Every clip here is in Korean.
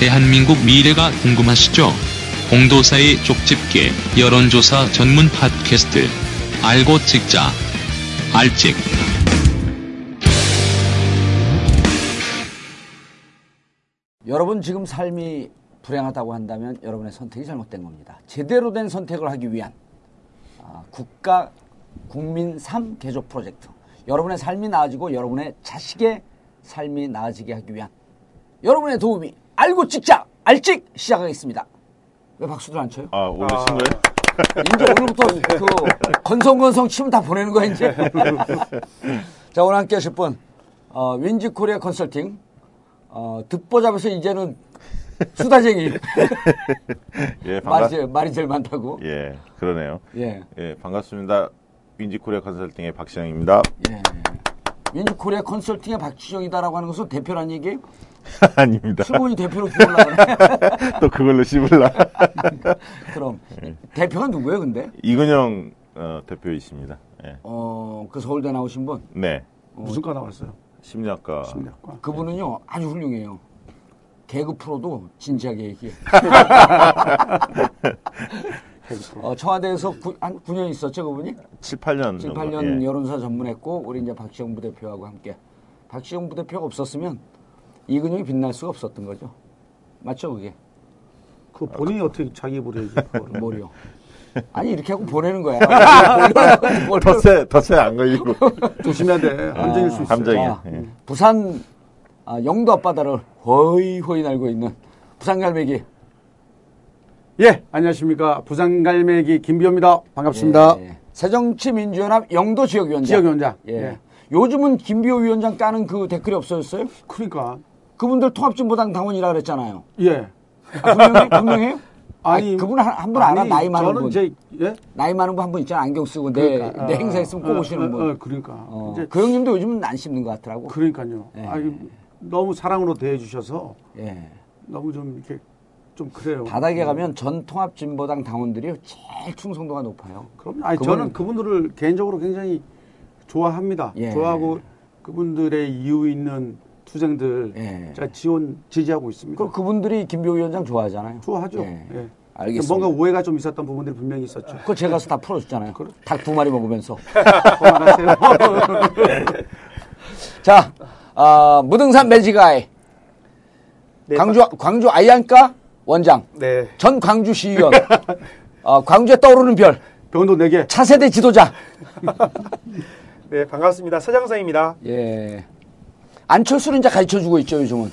대한민국 미래가 궁금하시죠? 공도사의 쪽집게 여론조사 전문 팟캐스트 알고 찍자 알찍 여러분 지금 삶이 불행하다고 한다면 여러분의 선택이 잘못된 겁니다. 제대로 된 선택을 하기 위한 아, 국가 국민 삶 개조 프로젝트. 여러분의 삶이 나아지고 여러분의 자식의 삶이 나아지게 하기 위한 여러분의 도움이 알고 찍자 알찍 시작하겠습니다. 왜 박수들 안 쳐요? 아, 오늘 친 거예요? 이제 오늘부터 그 건성건성 치면 다 보내는 거야 이제. 자 오늘 함께 하실 분 어, 윈지 코리아 컨설팅 어, 듣보잡에서 이제는 수다쟁이 예, 말이, 반갑, 제일, 말이 제일 많다고. 예, 그러네요. 예. 예, 반갑습니다. 윈지 코리아 컨설팅의 박시영입니다. 예. 윈지 코리아 컨설팅의 박시영이다라고 하는 것은 대표란 얘기예요? 아닙니다. 출근이 대표로 기울라고 그래. 또 그걸로 씹을라. 그럼 대표가 누구예요 근데? 이근영 어, 대표이십니다. 예. 어, 그 서울대 나오신 분 네, 무슨 과 나왔어요? 심리학과. 심리학과. 그분은요 아주 훌륭해요. 개그 프로도 진지하게 얘기해. 어, 청와대에서 구, 한 9년 있었죠, 그분이? 7, 8년 7, 정도. 8년 예. 여론사 전문했고, 우리 이제 박지영 부대표하고 함께. 박지영 부대표가 없었으면 이근영이 빛날 수가 없었던 거죠. 맞죠, 그게? 그 본인이 어떻게 자기 그거를. 뭐요? 아니, 이렇게 하고 보내는 거야. 덧세, 덧세 안 걸리고. 조심해야 돼. 함정일 수 있어. 함정이야. 자, 예. 부산 아, 영도 앞바다를 허이 허이 날고 있는 부산 갈매기. 예, 안녕하십니까. 부산 갈매기 김비호입니다. 반갑습니다. 예. 새정치민주연합 영도 지역위원장. 지역위원장. 예. 예. 요즘은 김비호 위원장 까는 그 댓글이 없어졌어요? 그러니까 그분들 통합진보당 당원이라 그랬잖아요. 예. 아, 분명해? 분명해요? 아니 아니, 그분 한분 알아? 아니, 나이 많은 저는 분. 이제 예. 나이 많은 분 한 분 있잖아. 안경 쓰고 내, 그러니까, 내 어, 행사 있으면 꼭 어, 오시는 어, 분. 어, 그러니까. 어, 이제 그 형님도 요즘은 안 씹는 것 같더라고. 그러니까요. 예. 아니, 너무 사랑으로 대해 주셔서 예. 너무 좀 이렇게 좀 그래요. 바닥에 가면 전 통합진보당 당원들이 제일 충성도가 높아요. 그럼 아니 그분은- 저는 그분들을 개인적으로 굉장히 좋아합니다. 예. 좋아하고 그분들의 이유 있는 투쟁들 예. 제가 지원 지지하고 있습니다. 그 그분들이 김비호 위원장 좋아하잖아요. 좋아하죠. 예. 예. 알겠습니다. 뭔가 오해가 좀 있었던 부분들이 분명히 있었죠. 그거 제가 가서 다 풀어줬잖아요. 닭 두 마리 먹으면서. 그만하세요. 자, 아, 무등산 매직아이. 광주, 광주 아이안가 원장. 네. 전 광주시의원. 어, 광주에 떠오르는 별. 병도 4개. 차세대 지도자. 네, 반갑습니다. 서장성입니다. 예. 안철수는 이제 가르쳐 주고 있죠, 요즘은.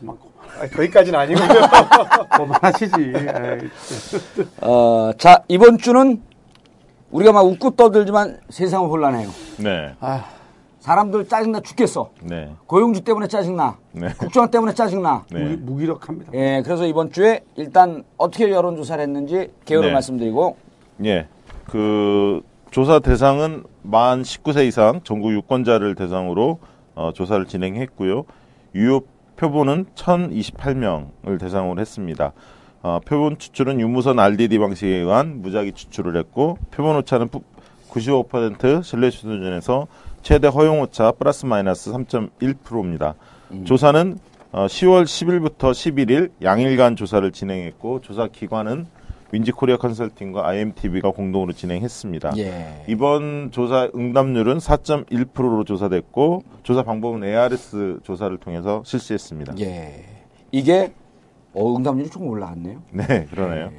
그만, 그만. 아, 거기까지는 아니고요. 그만하시지. 어, 자, 이번 주는 우리가 막 웃고 떠들지만 세상은 혼란해요. 네, 아, 사람들 짜증나 죽겠어. 네, 고용주 때문에 짜증나. 네. 국정화 때문에 짜증나. 무기, 네. 무기 력합니다. 예, 그래서 이번 주에 일단 어떻게 여론조사를 했는지 개요를 네. 말씀드리고 예. 그 조사 대상은 만 19세 이상 전국 유권자를 대상으로 어, 조사를 진행했고요. 유효 표본은 1,028명을 대상으로 했습니다. 어, 표본 추출은 유무선 RDD 방식에 의한 무작위 추출을 했고 표본 오차는 95% 신뢰 수준에서 최대 허용 오차 플러스 마이너스 3.1%입니다. 조사는 어, 10월 10일부터 11일 양일간 조사를 진행했고 조사 기관은 윈지코리아 컨설팅과 IMTV가 공동으로 진행했습니다. 예. 이번 조사 응답률은 4.1%로 조사됐고 조사 방법은 ARS 조사를 통해서 실시했습니다. 예. 이게 어, 응답률이 조금 올라갔네요. 네, 그러네요.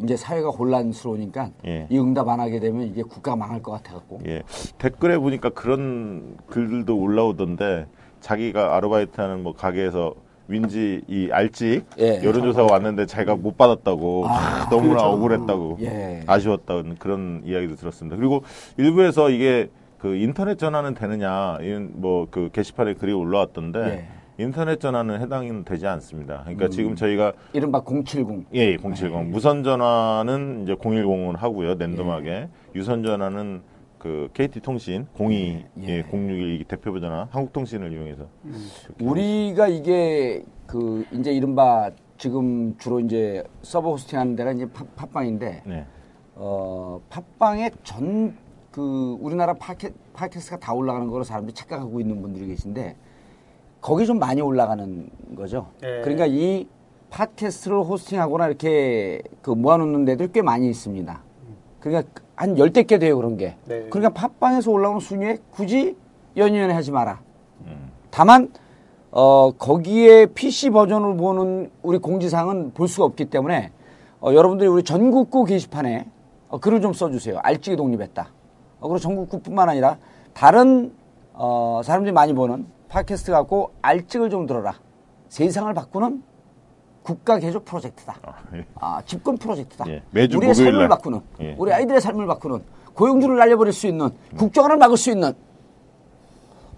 이제 사회가 혼란스러우니까 예. 이 응답 안 하게 되면 이게 국가가 망할 것 같아 갖고. 예. 댓글에 보니까 그런 글들도 올라오던데 자기가 아르바이트하는 뭐 가게에서 윈지 이 알직 예. 여론조사가 왔는데 자기가 못 받았다고 아, 너무나 그렇죠. 억울했다고 예. 아쉬웠다는 그런 이야기도 들었습니다. 그리고 일부에서 이게 그 인터넷 전화는 되느냐 이런 뭐그 게시판에 글이 올라왔던데 예. 인터넷 전화는 해당이 되지 않습니다. 그러니까 음. 지금 저희가 이른바 070. 예, 070 무선 전화는 이제 010은 하고요 랜덤하게 유선 전화는 그 KT 통신 02 예. 예, 061 대표부 전화 한국통신을 이용해서 우리가 이게 그 이제 이른바 지금 주로 이제 서버 호스팅 하는 데가 이제 팟- 팟빵인데 네. 어, 팟빵에 전그 우리나라 팟캐, 팟캐스트가 다 올라가는 거로 사람들이 착각하고 있는 분들이 계신데 거기 좀 많이 올라가는 거죠. 네. 그러니까 이 팟캐스트를 호스팅하거나 이렇게 그 모아놓는 데들 꽤 많이 있습니다. 그러니까 한 열댓 개 돼요 그런 게. 네. 그러니까 팟빵에서 올라오는 순위에 굳이 연연해 하지 마라. 다만 어 거기에 PC 버전을 보는 우리 공지사항은 볼 수가 없기 때문에 어, 여러분들이 우리 전국구 게시판에 어, 글을 좀 써주세요. 알찌게 독립했다. 어, 그리고 전국구뿐만 아니라 다른 어, 사람들이 많이 보는 팟캐스트 갖고 알찍을 좀 들어라. 세상을 바꾸는 국가 개조 프로젝트다. 예. 아, 집권 프로젝트다. 예, 매주 우리의 목요일 삶을 날. 바꾸는, 예. 우리 아이들의 삶을 바꾸는, 고용주를 날려버릴 수 있는, 국정화를 막을 수 있는.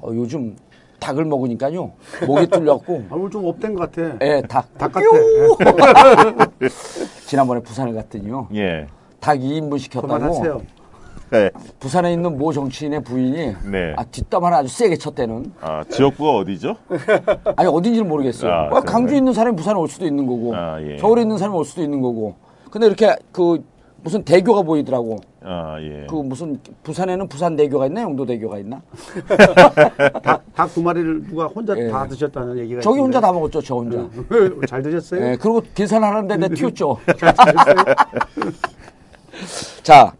어, 요즘 닭을 먹으니까요, 목이 뚫렸고, 아, 오늘 좀 업된 것 같아. 예, 닭. 닭 같아. 지난번에 부산을 갔더니요, 예. 닭 2인분 시켰다고. 그만하세요. 네. 부산에 있는 모 정치인의 부인이 네. 아, 뒷담화를 아주 세게 쳤대는. 아, 지역구가 어디죠? 아니 어딘지는 모르겠어요. 아, 와, 그러네. 강주에 있는 사람이 부산에 올 수도 있는 거고 아, 예. 서울에 있는 사람이 올 수도 있는 거고. 근데 이렇게 그 무슨 대교가 보이더라고. 아, 예. 그 무슨 부산에는 부산 대교가 있나 영도 대교가 있나? 닭 두 마리를 누가 혼자 예. 다 드셨다는 얘기가 저기 혼자 있던데. 다 먹었죠, 저 혼자. 잘 드셨어요? 예, 그리고 계산하는데 내 튀었죠. 자,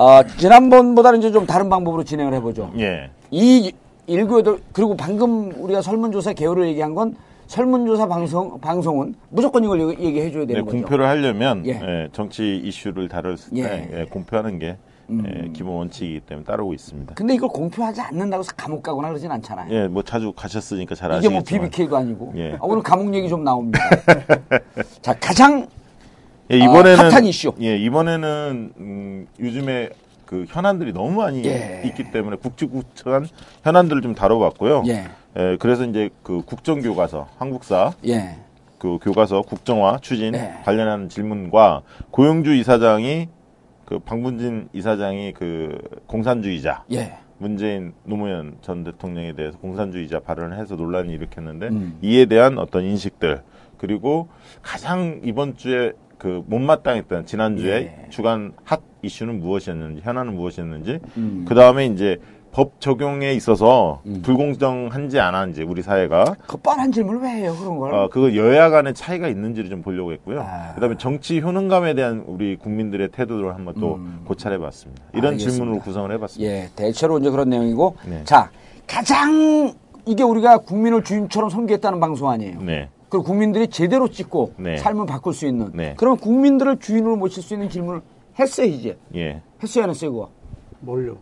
어, 지난번보다는 이제 좀 다른 방법으로 진행을 해보죠. 예. 이 일구여덟 그리고 방금 우리가 설문조사 개요를 얘기한 건 설문조사 방송 방송은 무조건 이걸 얘기- 얘기해 줘야 네, 되는 거죠. 공표를 하려면 예. 예, 정치 이슈를 다뤘을 때 예. 예, 공표하는 게 음. 예, 기본 원칙이기 때문에 따르고 있습니다. 근데 이걸 공표하지 않는다고 해서 감옥 가거나 그러진 않잖아요. 예, 뭐 자주 가셨으니까 잘 이게 뭐 아시겠지만. BBK도 아니고. 예. 아, 오늘 감옥 얘기 좀 나옵니다. 자, 가장 예, 이번에는 아, 핫한 이슈. 예, 이번에는 음, 요즘에 그 현안들이 너무 많이 예. 있기 때문에 굵직굵직한 현안들을 좀 다뤄봤고요. 예. 예, 그래서 이제 그 국정교과서, 한국사 예. 그 교과서 국정화 추진 네. 관련한 질문과 고용주 이사장이 그 방문진 이사장이 그 공산주의자 예. 문재인 노무현 전 대통령에 대해서 공산주의자 발언을 해서 논란을 일으켰는데 음. 이에 대한 어떤 인식들 그리고 가장 이번 주에 그 못마땅했던 지난주에 예. 주간 핫 이슈는 무엇이었는지 현안은 무엇이었는지 음. 그 다음에 이제 법 적용에 있어서 불공정한지 안 한지 우리 사회가 그 뻔한 질문을 왜 해요, 그런 걸? 어, 그 여야 간의 차이가 있는지를 좀 보려고 했고요. 아. 그다음에 정치 효능감에 대한 우리 국민들의 태도를 한번 또 고찰해봤습니다. 이런 음. 알겠습니다. 질문으로 구성을 해봤습니다. 예, 대체로 이제 그런 내용이고. 네. 자, 가장 이게 우리가 국민을 주인처럼 섬기겠다는 방송 아니에요. 네. 그리고 국민들이 제대로 찍고 네. 삶을 바꿀 수 있는 네. 그런 국민들을 주인으로 모실 수 있는 질문을 했어요 이제 예. 했어요 안 했어요 그거 뭘요?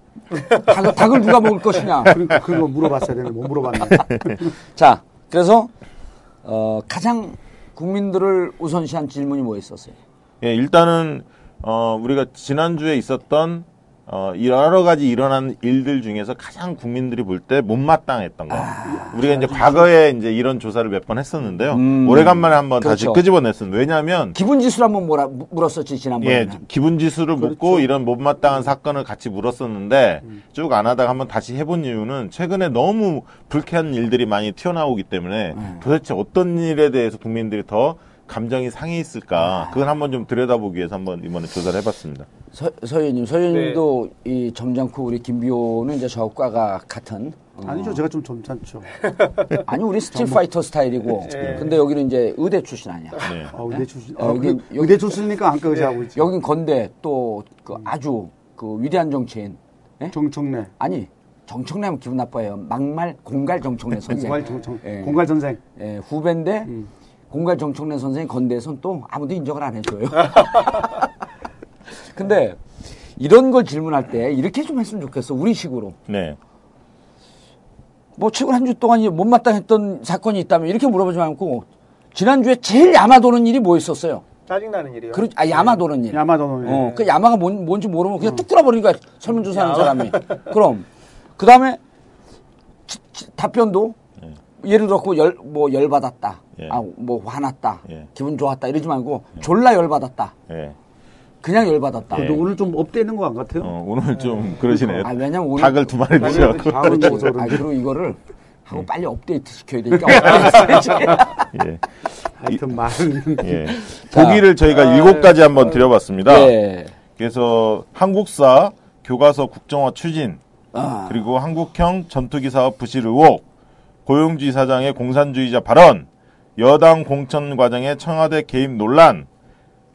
닭을, 닭을 누가 먹을 것이냐 그러니까 그거 물어봤어야 되는데 못 물어봤네. 자 그래서 어, 가장 국민들을 우선시한 질문이 뭐였었어요 예, 일단은 어, 우리가 지난주에 있었던 어, 여러 가지 일어난 일들 중에서 가장 국민들이 볼 때 못마땅했던 거. 우리가 이제 과거에 이제 이런 조사를 몇 번 했었는데요. 음. 오래간만에 한번 다시 그렇죠. 끄집어냈습니다. 왜냐하면 기분 지수를 한번 물어, 물었었지 지난번에 예, 기분 지수를 묻고 이런 못마땅한 사건을 같이 물었었는데 쭉안 하다가 한번 다시 해본 이유는 최근에 너무 불쾌한 일들이 많이 튀어나오기 때문에 도대체 어떤 일에 대해서 국민들이 더 감정이 상해 있을까 그걸 한번 좀 들여다보기 위해서 한번 이번에 조사를 해봤습니다. 서, 서현님 서현님도 이 점잖고 우리 김비호는 이제 저하고 과가 같은 어, 아니죠, 제가 좀 점잖죠. 아니 우리 street fighter 스타일이고 근데 여기는 이제 의대 출신 아니야 네. 아, 의대 출신. 어, 아, 여기- 그 의대 출신이니까 안까지 하고 있지. 여긴 건대 또 그 아주 그 위대한 정치인 예? 정청래. 아니 정청래하면 기분 나빠요. 막말 공갈 정청래 선생. 공갈 정청. 예. 공갈 전생. 예, 후배인데 음. 공갈 정청래 선생이 건대에선 또 아무도 인정을 안 해줘요. 근데 이런 걸 질문할 때 이렇게 좀 했으면 좋겠어. 우리 식으로. 네. 뭐 최근 한 주 동안 이제 못마땅했던 사건이 있다면 이렇게 물어보지 말고 지난주에 제일 야마 도는 일이 뭐였었어요? 짜증나는 일이요. 그렇, 아, 야마 도는 일. 야마 도는. 어, 그 야마가 뭔, 뭔지 모르면 그냥 뚝 끊어버리니까 설문조사하는 사람이. 그럼. 그 다음에 답변도 예를 들었고 열, 뭐 열받았다. 예. 아, 뭐 화났다. 예. 기분 좋았다. 이러지 말고 졸라 열받았다. 예. 그냥 열받았다. 예. 근데 오늘 좀 업되는 것 같아요. 어, 오늘 좀 그러시네요. 아, 왜냐면 오늘. 닭을 두 마리 먹어서 아, 그리고 이거를 하고 빨리 업데이트 시켜야 되니까. 예. 하여튼 말은. 예. 자. 보기를 저희가 일곱 가지 한번 드려봤습니다. 예. 그래서 한국사 교과서 국정화 추진 아. 그리고 한국형 전투기 사업 부실 의혹 고영주 이사장의 공산주의자 발언 여당 공천 과정의 청와대 개입 논란,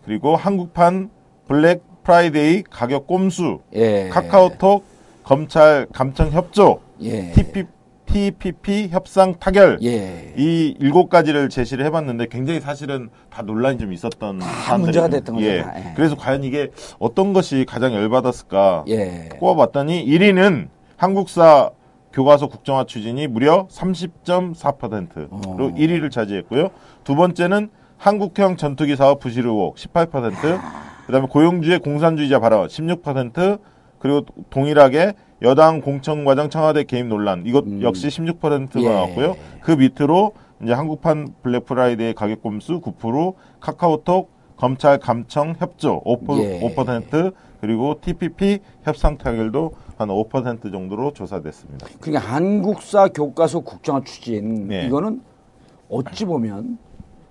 그리고 한국판 Black Friday 가격 꼼수, 예. 카카오톡 검찰 감청 협조, 예. TP, TPP 협상 타결, 예. 이 일곱 가지를 제시를 해봤는데 굉장히 사실은 다 논란이 좀 있었던 사안들이 문제가 좀- 됐던 거죠, 예. 다. 예. 그래서 과연 이게 어떤 것이 가장 열받았을까 예. 꼽아봤더니 1위는 한국사 교과서 국정화 추진이 무려 30.4%로 어. 1위를 차지했고요. 두 번째는 한국형 전투기 사업 부실 의혹 18%, 그다음에 고영주의 공산주의자 발언 16%, 그리고 동일하게 여당 공천 과정 청와대 개입 논란 이것 역시 16%가 예. 나왔고요. 그 밑으로 이제 한국판 Black Friday 가격 꼼수 9%, 카카오톡 검찰 감청 협조 5%, 예. 5% 그리고 TPP 협상 타결도 한 5% 정도로 조사됐습니다. 그러니까 한국사 교과서 국정화 추진 네. 이거는 어찌 보면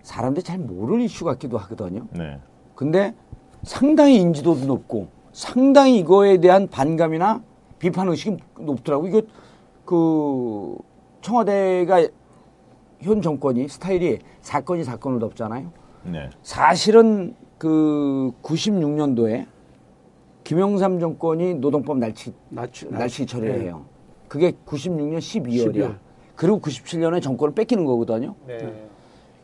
사람들이 잘 모를 이슈 같기도 하거든요. 네. 근데 상당히 인지도도 높고 상당히 이거에 대한 반감이나 비판 의식이 높더라고. 이거 그 청와대가 현 정권이 스타일이 사건이 사건을 덮잖아요. 네. 사실은 그 96년도에 김영삼 정권이 노동법 날치 낮추, 날치기 처리를 네. 해요. 그게 96년 12월이야. 12월. 그리고 97년에 정권을 뺏기는 거거든요. 네.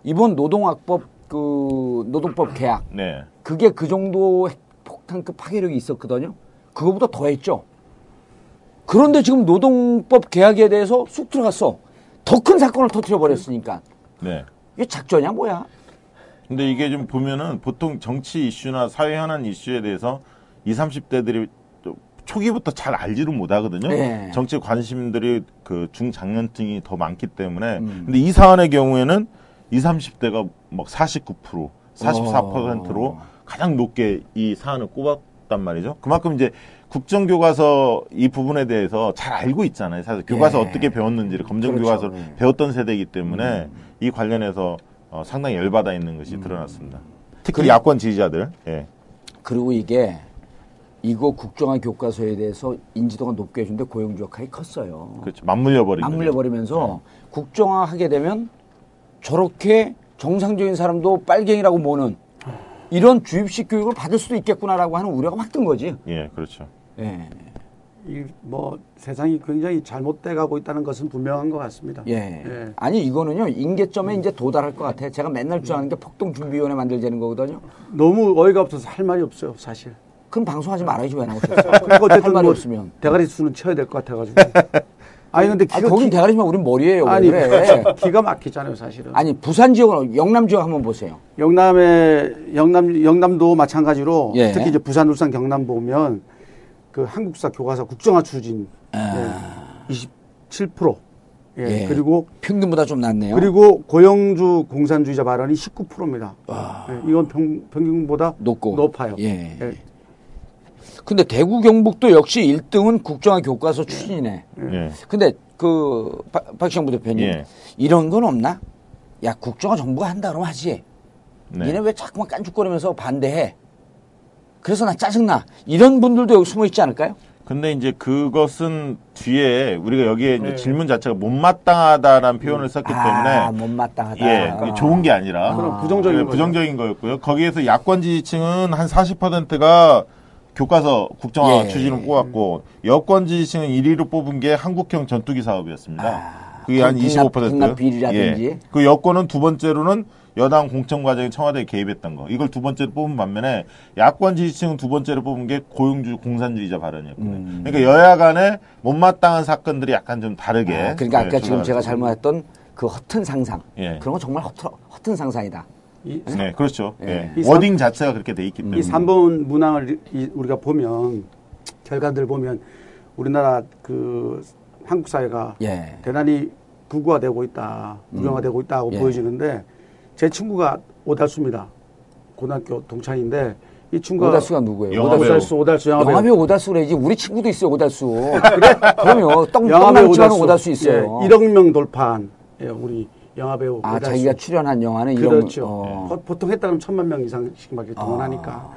이번 노동학법 그 노동법 개혁 네. 그게 그 정도 폭탄급 파괴력이 있었거든요. 그거보다 더했죠. 그런데 지금 노동법 개혁에 대해서 쑥 들어갔어. 더 큰 사건을 터뜨려 버렸으니까 네. 이게 작전이야 뭐야? 근데 이게 좀 보면은 보통 정치 이슈나 사회 현안 이슈에 대해서 20, 30대들이 초기부터 잘 알지를 못하거든요. 네. 정치 관심들이 그 중장년층이 더 많기 때문에. 음. 근데 이 사안의 경우에는 20, 30대가 막 49%, 44%로 어. 가장 높게 이 사안을 꼽았단 말이죠. 그만큼 이제 국정교과서 이 부분에 대해서 잘 알고 있잖아요. 사실 교과서 예. 어떻게 배웠는지를 그렇죠. 검정교과서를 음. 배웠던 세대이기 때문에 이 관련해서 어, 상당히 열받아 있는 것이 음. 드러났습니다. 특히 야권 지지자들. 예. 그리고 이게 이거 국정화 교과서에 대해서 인지도가 높게 해준데 고용주 역할이 컸어요. 그렇죠. 맞물려 버린 맞물려 버리면서 국정화 하게 되면 저렇게 정상적인 사람도 빨갱이라고 모는 이런 주입식 교육을 받을 수도 있겠구나라고 하는 우려가 확 든 거지. 예, 그렇죠. 예. 이뭐 세상이 굉장히 잘못돼 가고 있다는 것은 분명한 것 같습니다. 예. 예. 아니 이거는요 인계점에 이제 도달할 것 같아. 제가 맨날 주장하는 게 폭동 준비위원회 만들자는 거거든요. 너무 어이가 없어서 할 말이 없어요, 사실. 그럼 방송하지 말아야지 왜 나오셨어요? 그리고 할 어쨌든 말이 뭐 없으면. 대가리 수는 쳐야 될 것 같아가지고. 아니 근데 아 기가 거긴 기- 대가리지만 우린 머리예요. 왜 아니 그래? 기가 막히잖아요, 사실은. 아니 부산 지역은 영남 지역 한번 보세요. 영남의 영남 영남도 마찬가지로 예. 특히 이제 부산, 울산, 경남 보면 그 한국사 교과서 국정화 추진 예, 27%. 예, 아. 예. 그리고 평균보다 좀 낮네요. 그리고 고용주 공산주의자 발언이 19%입니다. 예, 이건 평, 평균보다 높고 높아요. 예. 예. 근데 대구 경북도 역시 1등은 국정화 교과서 추진이네. 예. 근데 그 박- 박시영 부대표님 예. 이런 건 없나? 야 국정화 정부가 한다 그러면 하지. 네. 니네 왜 자꾸만 깐죽거리면서 반대해? 그래서 나 짜증나. 이런 분들도 여기 숨어 있지 않을까요? 근데 이제 그것은 뒤에 우리가 여기에 네. 질문 자체가 못마땅하다라는 표현을 썼기 아, 때문에 못마땅하다. 예, 그게 좋은 게 아니라 그럼 부정적인 예. 부정적인 거였고요. 거기에서 야권 지지층은 한 40%가 교과서 국정화 예. 추진을 뽑았고 여권 지지층은 1위로 뽑은 게 한국형 전투기 사업이었습니다. 그게 한그 25%. 극납- 극납 비리라든지. 예. 그 여권은 두 번째로는 여당 공천 과정에 청와대에 개입했던 거. 이걸 두 번째로 뽑은 반면에 야권 지지층은 두 번째로 뽑은 게 고용주 공산주의자 발언이었거든요. 음. 그러니까 여야 간에 못마땅한 사건들이 약간 좀 다르게. 아, 그러니까 아까 네, 지금 제가 잘못했던 그 허튼 상상. 예. 그런 거 정말 허튼, 허튼 상상이다. 이, 네, 그렇죠. 예. 예. 워딩 자체가 그렇게 돼 있기 때문에. 이 3번 문항을 이- 우리가 보면 결과들 보면 우리나라 그 한국 사회가 예. 대단히 극우화되고 있다, 무경화되고 있다고 예. 보여지는데 제 친구가 오달수입니다. 고등학교 동창인데 이 친구가 오달수가 누구예요? 오달수, 오달수 영화배우. 영화배우 오달수 그래야지. 우리 친구도 있어요, 오달수. 그래? 그럼요. 떡, 영화배우 떡남지만 오달수 있어요. 예, 1억 명 돌파한 예, 우리 영화배우 아, 오달수. 자기가 출연한 영화는 이런 그렇죠. 어. 보- 보통 했다면 천만 명 이상씩밖에 아. 동원하니까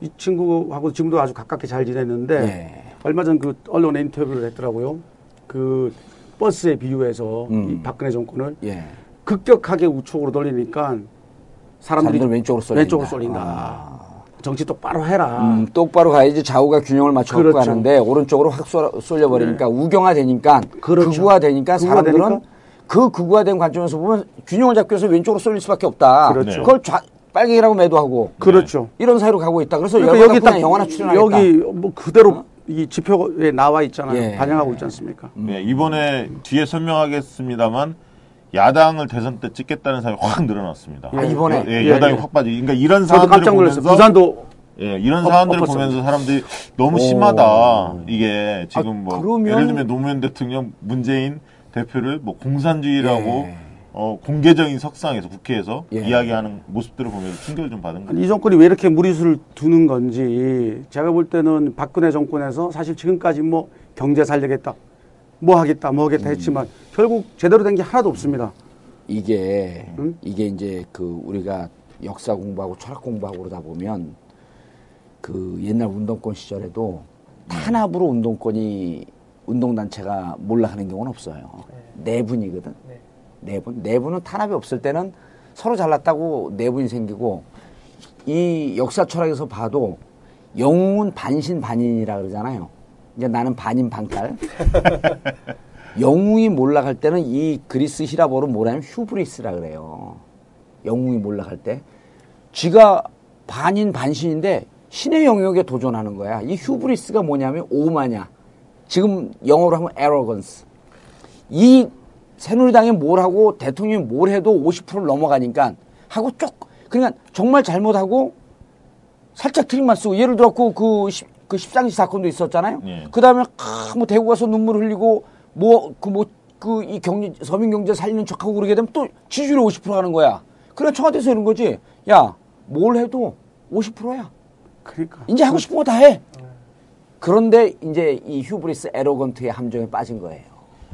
이 친구하고 지금도 아주 가깝게 잘 지냈는데 예. 얼마 전 그 언론에 인터뷰를 했더라고요. 그 버스에 비유해서 음. 이 박근혜 정권을 예. 급격하게 우측으로 돌리니까 사람들이 사람들 왼쪽으로 쏠린다. 왼쪽으로 쏠린다. 아. 정치 똑바로 해라. 음, 똑바로 가야지 좌우가 균형을 맞춰 그렇죠. 가는데 오른쪽으로 확 쏠- 쏠려버리니까 우경화 되니까 그렇죠. 극우화 되니까 사람들은 되니까? 그 극우화된 관점에서 보면 균형을 잡기 위해서 왼쪽으로 쏠릴 수밖에 없다. 그렇죠. 걸 좌, 빨갱이라고 매도하고 그렇죠. 이런 사이로 가고 있다. 그래서 그러니까 여기 딱 영화나 출연하겠다. 여기 뭐 그대로 이 지표에 나와 있잖아요. 예. 반영하고 있지 않습니까? 네, 이번에 뒤에 설명하겠습니다만 야당을 대선 때 찍겠다는 사람이 확 늘어났습니다. 아, 이번에? 예, 예, 여당이 예. 확 빠지. 그러니까 이런 사안들을. 보면서 부산도 예, 이런 엎- 사안들을 엎었습니다. 보면서 사람들이 너무 오. 심하다. 이게 지금 아, 뭐 그러면- 예를 들면 노무현 대통령 문재인 대표를 뭐 공산주의라고 예. 어, 공개적인 석상에서 국회에서 예. 이야기하는 모습들을 보면서 충격을 좀 받은 거죠. 아니, 이 정권이 왜 이렇게 무리수를 두는 건지 제가 볼 때는 박근혜 정권에서 사실 지금까지 뭐 경제 살리겠다, 뭐 하겠다, 뭐 하겠다 했지만 결국 제대로 된 게 하나도 없습니다. 이게 응? 이게 이제 그 우리가 역사 공부하고 철학 공부하고 그러다 보면 그 옛날 운동권 시절에도 탄압으로 운동권이 운동단체가 몰락하는 경우는 없어요. 내분이거든. 네. 내분. 내분은 탄압이 없을 때는 서로 잘났다고 내분이 생기고 이 역사 철학에서 봐도 영웅은 반신 반인이라 그러잖아요. 이제 나는 반인 반탈. 영웅이 몰락할 때는 이 그리스 히라보로 뭐라면 휴브리스라 그래요. 영웅이 몰락할 때. 쥐가 반인 반신인데 신의 영역에 도전하는 거야. 이 휴브리스가 뭐냐면 오마냐. 지금 영어로 하면 arrogance. 이 새누리당이 뭘 하고 대통령이 뭘 해도 50%를 넘어가니까 하고 쪽 그러니까 정말 잘못하고 살짝 트릭만 쓰고 예를 들어 그, 그, 십, 그 십상시 사건도 있었잖아요. 예. 그 다음에 뭐 대구 가서 눈물 흘리고 뭐 그 뭐 그 이 경제 서민 경제 살리는 척하고 그러게 되면 또 지지율이 50% 하는 거야. 그래 청와대에서 이런 거지. 야 뭘 해도 50%야. 그러니까 이제 하고 싶은 거 다 해. 그런데 이제 이 hubris arrogance의 함정에 빠진 거예요.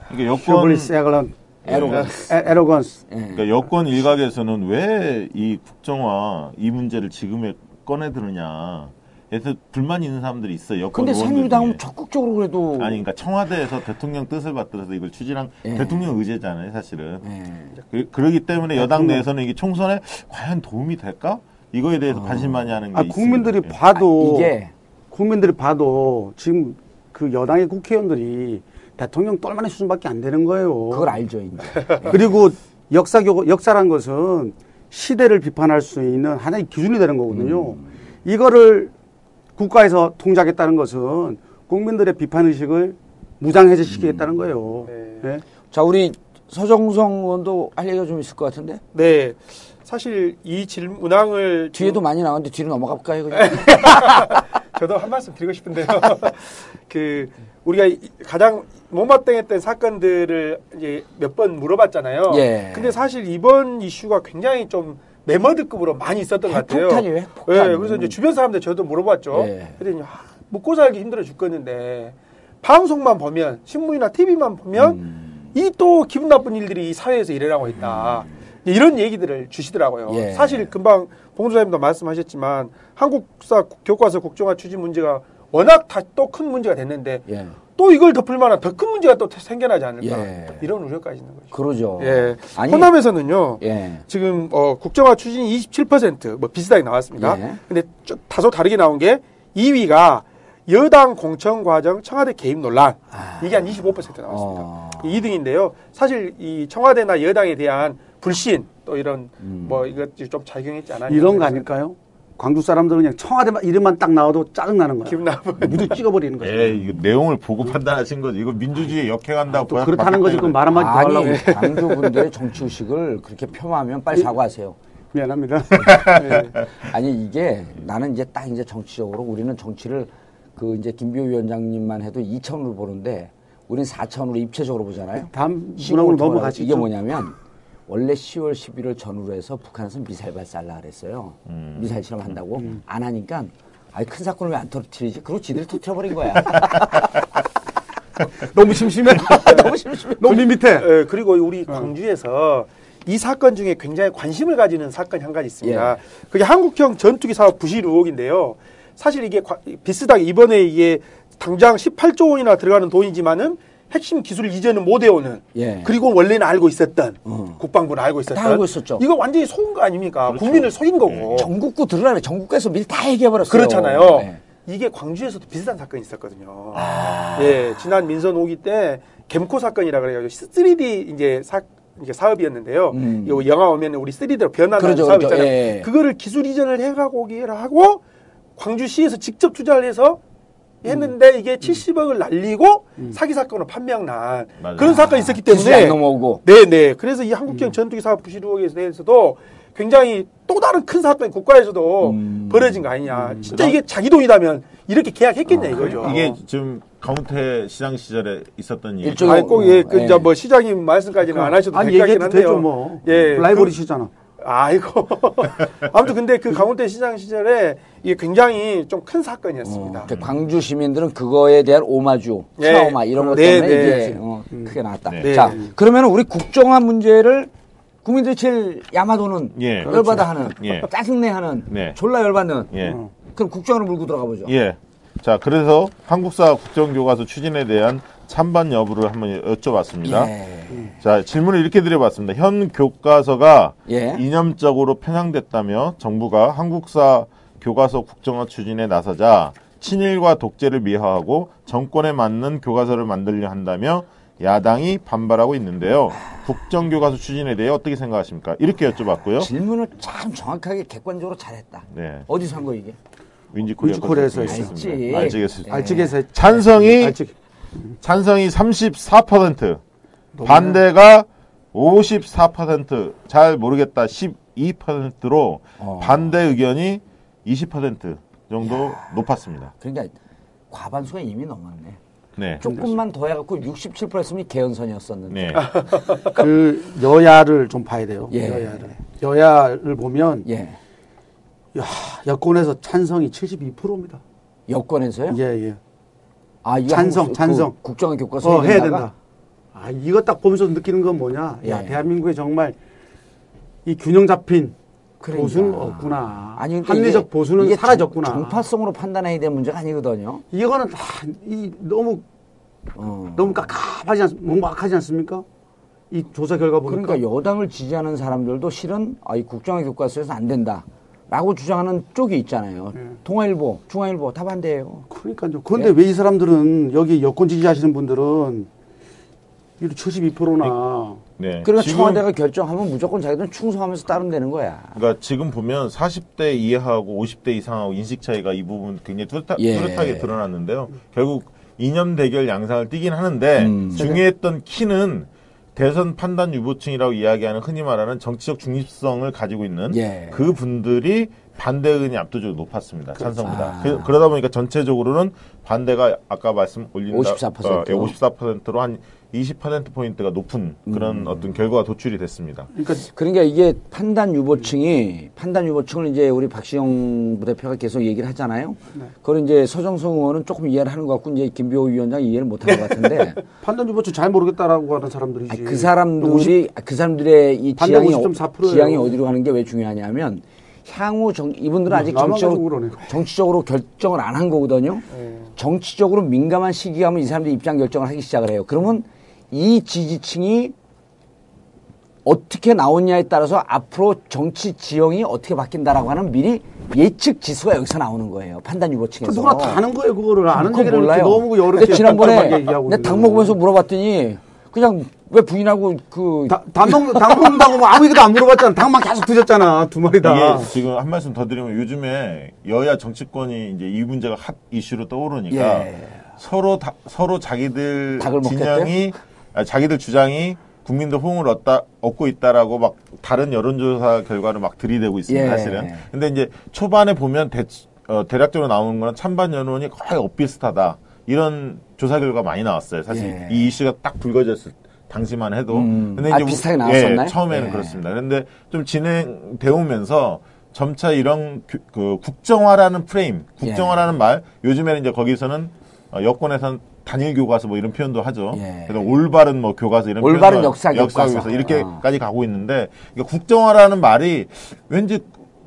그러니까 여권 hubris 에글런 arrogance. 에- arrogance 예. 그러니까 여권 일각에서는 왜 이 국정화 이 문제를 지금에 꺼내 드느냐. 그래서 불만이 있는 사람들이 있어요. 여권 근데 의원들 새누리당은. 적극적으로 그래도 아니 그러니까 청와대에서 대통령 뜻을 받들어서 이걸 추진한 예. 대통령 의제잖아요, 사실은. 예. 그, 러기 때문에 여당. 내에서는 이게 총선에 과연 도움이 될까? 이거에 대해서 반신반의하는 게 아, 있습니다. 국민들이 예. 봐도 이게 국민들이 봐도 지금 그 여당의 국회의원들이 대통령 똘만한 수준밖에 안 되는 거예요. 그걸 알죠 이제. 그리고 역사 교 역사란 것은 시대를 비판할 수 있는 하나의 기준이 되는 거거든요. 이거를 국가에서 통제하겠다는 것은 국민들의 비판 의식을 무장 해제시키겠다는 거예요. 네. 예? 자 우리 서정성 의원도 할 얘기가 좀 있을 것 같은데 네. 사실 이 질문항을 뒤에도 많이 나왔는데 뒤로 넘어가 볼까요 그냥? 저도 한 말씀 드리고 싶은데요. 그 우리가 이- 가장 못마땅했던 사건들을 이제 몇 번 물어봤잖아요. 예. 근데 사실 이번 이슈가 굉장히 좀 메머드급으로 많이 있었던 것 같아요. 핵폭탄이에요, 핵폭탄. 예, 그래서 이제 주변 사람들 저도 물어봤죠. 예. 그랬더니 아, 먹고 살기 힘들어 죽겠는데 방송만 보면 신문이나 TV만 보면 음. 이또 기분 나쁜 일들이 이 사회에서 일어나고 있다. 이런 얘기들을 주시더라고요. 예. 사실 금방 봉주사님도 말씀하셨지만 한국사 교과서 국정화 추진 문제가 워낙 다또큰 문제가 됐는데 예. 또 이걸 덮을 만한 더 큰 문제가 또 생겨나지 않을까 예. 이런 우려까지 있는 거죠. 그러죠. 예. 아니 호남에서는요. 예. 지금 어, 국정화 추진이 27%뭐 비슷하게 나왔습니다. 예. 근데 좀 다소 다르게 나온 게 2위가 여당 공천 과정 청와대 개입 논란 이게 한 25% 나왔습니다. 어. 2등인데요. 사실 이 청와대나 여당에 대한 불신 또 이런 음. 뭐 이것들이 좀 작용했지 않았나 이런 거 아닐까요? 광주 사람들은 그냥 청와대만 이름만 딱 나와도 짜증 나는 거야. 기분 나쁜 무드 찍어버리는 거죠. 예, 이거 내용을 보고 판단하신 거죠. 이거 민주주의에 역행한다고 또 그렇다는 거지. 그그말 한마디 더 하려고. 아니 광주 분들의 정치 의식을 그렇게 폄하하면 빨리 사과하세요. 미안합니다. 네. 아니 이게 나는 이제 딱 이제 정치적으로 우리는 정치를 그 이제 김비호 위원장님만 해도 2차원으로 보는데 우리는 4차원으로 입체적으로 보잖아요. 다음 문항으로 넘어가시죠. 이게 뭐냐면 원래 10월 11월 전후로 해서 북한에서 미사일 발사하려 그랬어요. 음. 미사일 실험한다고 안 하니까 아니 큰 사건을 왜 안 터뜨리지? 그리고 지들이 터뜨려버린 거야. 너무 심심해. 너무 심심해. 너무 밋밋해. 예, 그리고 우리 광주에서 이 사건 중에 굉장히 관심을 가지는 사건이 한 가지 있습니다. 그게 한국형 전투기 사업 부실 의혹인데요. 사실 이게 과- 비슷하게 이번에 이게 당장 18조 원이나 들어가는 돈이지만은 핵심 기술 이전을 못 해오는 예. 그리고 원래는 알고 있었던 어. 국방부는 알고 있었던 다 알고 있었죠. 이거 완전히 속은 거 아닙니까? 그렇죠. 국민을 속인 거고 전국구 들으라 그래. 전국구에서 미리 다 얘기해 버렸어요. 그렇잖아요. 네. 이게 광주에서도 비슷한 사건이 있었거든요. 아. 예, 지난 민선 5기 때 gem코 사건이라 그래가지고 3D 이제 사 이게 사업이었는데요. 음. 이 영화 오면 우리 3D로 변하는 그러죠, 사업. 있잖아요. 예. 그거를 기술 이전을 해가고 하고 광주시에서 직접 투자를 해서 했는데 이게 70억을 날리고 사기 사건으로 판명 난 맞아요. 그런 사건이 있었기 때문에 안 넘어오고. 네, 네. 그래서 이 한국형 전투기 사업 부실 의혹에 대해서도 굉장히 또 다른 큰 사건이 국가에서도 음. 벌어진 거 아니냐. 진짜 이게 자기 돈이라면 이렇게 계약했겠냐 이거죠. 이게 지금 강원태 시장 시절에 있었던 일. 일종의- 아니 꼭 예, 그 예. 이제 뭐 시장님 말씀까지는 안 하셔도 될 것 같긴 한데요. 되죠 뭐. 예, 라이벌이시잖아. 아이고. 아무튼 근데 그 강원태 시장 시절에 이게 굉장히 좀 큰 사건이었습니다. 그 광주 시민들은 그거에 대한 오마주, 예. 트라우마 이런 것 네, 때문에 네. 이게 어, 크게 나왔다. 네. 자, 그러면 우리 국정화 문제를 국민들이 제일 야마도는 예. 열받아 하는, 예. 짜증내 하는, 네. 졸라 열받는 예. 그럼 국정화로 물고 들어가 보죠. 예. 자, 그래서 한국사 국정교과서 추진에 대한 찬반 여부를 한번 여쭤봤습니다. 예. 자, 질문을 이렇게 드려봤습니다. 현 교과서가 예. 이념적으로 편향됐다며 정부가 한국사 교과서 국정화 추진에 나서자 친일과 독재를 미화하고 정권에 맞는 교과서를 만들려 한다며 야당이 반발하고 있는데요. 국정교과서 추진에 대해 어떻게 생각하십니까? 이렇게 여쭤봤고요. 질문을 참 정확하게 객관적으로 잘했다. 네. 어디서 한 거 이게? 윈지코리아 윈지코리아에서. 있습니다. 알지. 알지겠습니다. 알직에서 찬성이 알직. 찬성이 34%, 반대가 54%잘 모르겠다 12%로 어. 반대 의견이 20% 정도 높았습니다. 그러니까 과반수가 이미 넘었네. 네. 조금만 더 해갖고 67%였으면 개헌선이었었는데. 네. 그 여야를 좀 봐야 돼요. 예. 여야를. 여야를 보면 예. 야, 여권에서 찬성이 72%입니다. 여권에서요? 예, 예. 아, 찬성, 한국 찬성. 그 국정화 교과서 어, 해야 된다. 아, 이거 딱 보면서 느끼는 건 뭐냐? 야, 예. 대한민국에 정말 이 균형 잡힌 그러니까. 보수는 없구나. 아니, 그러니까 합리적 이게- 보수는 이게 사라졌구나. 정, 정파성으로 판단해야 될 문제가 아니거든요. 이거는 다, 이, 너무, 어. 너무 깝깝하지 않, 몽박하지 않습니까? 이 조사 결과 보니까. 그러니까 여당을 지지하는 사람들도 실은 아, 이 국정화 교과서에서 안 된다. 라고 주장하는 쪽이 있잖아요. 예. 통화일보, 중앙일보 다 반대예요. 그러니까요. 그런데 예. 왜이 사람들은 여기 여권 지지하시는 분들은 이렇게 72%나 네. 그러니까 지금, 청와대가 결정하면 무조건 자기들은 충성하면서 따르면 거야. 그러니까 지금 보면 40대 이하하고 50대 이상하고 인식 차이가 이 부분 굉장히 뚜렷하, 예. 뚜렷하게 드러났는데요. 결국 이념 대결 양상을 띠긴 하는데 음. 중요했던 키는 대선 판단 유보층이라고 이야기하는 흔히 말하는 정치적 중립성을 가지고 있는 예. 그 분들이 반대 의견이 압도적으로 높았습니다. 찬성보다. 아. 그, 러다 보니까 전체적으로는 반대가 아까 말씀 올린 54%. 어, 예, 54%로 한 20% 포인트가 높은 그런 음. 어떤 결과가 도출이 됐습니다. 그러니까 그러니까 이게 판단 유보층이 판단 유보층을 이제 우리 박시영 부대표가 계속 얘기를 하잖아요. 네. 그걸 이제 서정성 의원은 조금 이해를 하는 것 같고 이제 김비호 위원장이 이해를 못한것 같은데 판단 유보층 잘 모르겠다라고 하는 사람들이지. 아니, 그 사람들이 그 사람들의 이 지향이 50.4% 예요. 지향이 어디로 가는 게 왜 중요하냐면 향후 정, 이분들은 아직 정치적으로. 정치적으로 결정을 안 한 거거든요. 예. 정치적으로 민감한 시기가 하면 이 사람들이 입장 결정을 하기 시작을 해요. 그러면 이 지지층이 어떻게 나오냐에 따라서 앞으로 정치 지형이 어떻게 바뀐다라고 하는 미리 예측 지수가 여기서 나오는 거예요. 판단 그 유보층에서. 누구나 다 아는 거예요, 그거를. 아는 그거 얘기를 이렇게 몰라요. 너무 어렵게 지난번에 깜깜하게 얘기하고 내가 있는 당 거예요. 먹으면서 물어봤더니 그냥 왜 부인하고 그 다- 당 먹, 당 먹는다고 뭐 아무 얘기도 안 물어봤잖아. 당만 계속 드셨잖아. 두 마리 다. 이게 지금 한 말씀 더 드리면 요즘에 여야 정치권이 이제 이 문제가 핫 이슈로 떠오르니까 예. 서로 다, 서로 자기들 진영이 아, 자기들 주장이 국민들 호응을 얻다, 얻고 있다라고 막 다른 여론조사 결과를 막 들이대고 있습니다 예. 사실은. 근데 이제 초반에 보면 대, 어, 대략적으로 나오는 거는 찬반 여론이 거의 엇비슷하다 이런 조사 결과 많이 나왔어요. 사실 예. 이 이슈가 딱 불거졌을 당시만 해도. 음. 근데 아, 이제 비슷하게 우- 나왔었나요? 예, 처음에는 예. 그렇습니다. 그런데 좀 진행돼 오면서 점차 이런 그, 그 국정화라는 프레임, 국정화라는 말, 요즘에는 이제 거기서는 어, 여권에서는 단일 교과서 뭐 이런 표현도 하죠. 예. 그래서 올바른 뭐 교과서 이런 올바른 역사 교과서. 교과서 이렇게까지 어. 가고 있는데 그러니까 국정화라는 말이 왠지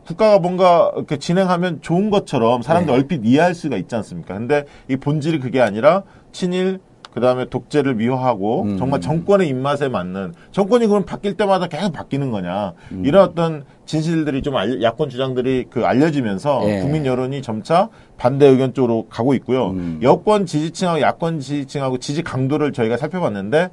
국가가 뭔가 이렇게 진행하면 좋은 것처럼 사람들 예. 얼핏 이해할 수가 있지 않습니까? 근데 이 본질이 그게 아니라 친일 그 다음에 독재를 미화하고 음. 정말 정권의 입맛에 맞는 정권이 그럼 바뀔 때마다 계속 바뀌는 거냐 이런 어떤 진실들이 좀 알- 야권 주장들이 그 알려지면서 예. 국민 여론이 점차 반대 의견 쪽으로 가고 있고요. 음. 여권 지지층하고 야권 지지층하고 지지 강도를 저희가 살펴봤는데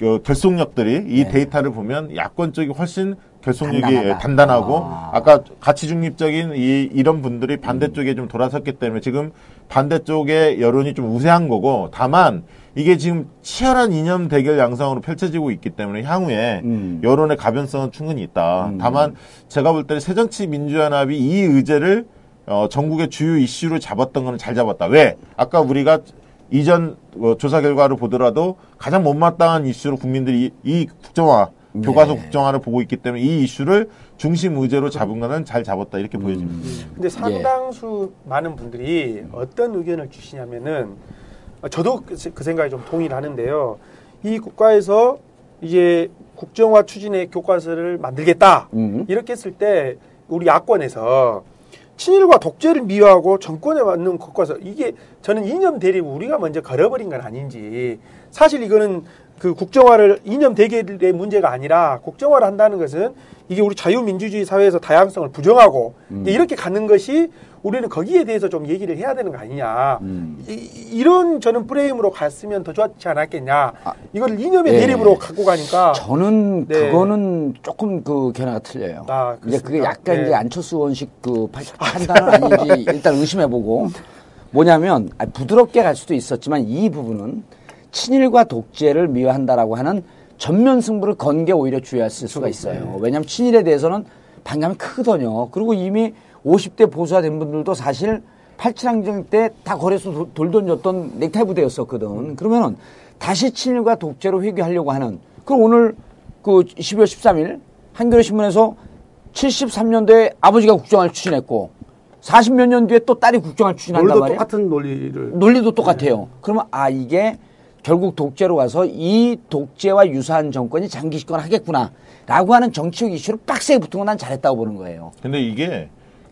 그 결속력들이 이 네. 데이터를 보면 야권 쪽이 훨씬 결속력이 단단하다. 단단하고 아. 아까 가치 중립적인 이 이런 분들이 반대쪽에 좀 돌아섰기 때문에 지금 반대쪽의 여론이 좀 우세한 거고 다만 이게 지금 치열한 이념 대결 양상으로 펼쳐지고 있기 때문에 향후에 음. 여론의 가변성은 충분히 있다. 다만 제가 볼 때는 새정치민주연합이 이 의제를 어, 전국의 주요 이슈로 잡았던 거는 잘 잡았다. 왜? 아까 우리가 이전 어, 조사 결과를 보더라도 가장 못마땅한 이슈로 국민들이 이, 이 국정화 교과서 네. 국정화를 보고 있기 때문에 이 이슈를 중심 의제로 잡은 거는 잘 잡았다 이렇게 보여집니다. 근데 상당수 많은 분들이 어떤 의견을 주시냐면은 어, 저도 그, 그 생각에 좀 동의를 하는데요. 이 국가에서 이제 국정화 추진의 교과서를 만들겠다 음. 이렇게 했을 때 우리 야권에서 친일과 독재를 미화하고 정권에 맞는 교과서 이게 저는 이념 대립 우리가 먼저 걸어버린 건 아닌지 사실 이거는 그 국정화를 이념 대결의 문제가 아니라 국정화를 한다는 것은 이게 우리 자유민주주의 사회에서 다양성을 부정하고 이제 이렇게 가는 것이 우리는 거기에 대해서 좀 얘기를 해야 되는 거 아니냐 음. 이, 런 저는 프레임으로 갔으면 더 좋지 않았겠냐 이걸 이념의 예. 대립으로 갖고 가니까 저는 네. 그거는 조금 그 견해가 틀려요. 아, 이제 그게? 약간 네. 이제 안철수 원식 그 파- 판단은 아닌지 일단 의심해보고 뭐냐면 아, 부드럽게 갈 수도 있었지만 이 부분은 친일과 독재를 미화한다라고 하는 전면 승부를 건 게 오히려 주의했을 수가 있어요. 왜냐하면 친일에 대해서는 반감이 크거든요. 그리고 이미 50대 보수화 된 분들도 사실 87항쟁 때 다 거래소 도- 돌 던졌던 넥타이 부대였었거든. 그러면은 다시 친일과 독재로 회귀하려고 하는 그럼 오늘 그 12월 13일 한겨레 신문에서 73년도에 아버지가 국정화를 추진했고 40몇 년 뒤에 또 딸이 국정화를 추진한단 논리도 말이에요. 똑같은 논리를 논리도 똑같아요. 그러면 아 이게 결국 독재로 가서 이 독재와 유사한 정권이 장기 집권하겠구나라고 하는 정치적 이슈를 빡세게 붙은 건 난 잘했다고 보는 거예요. 근데 이게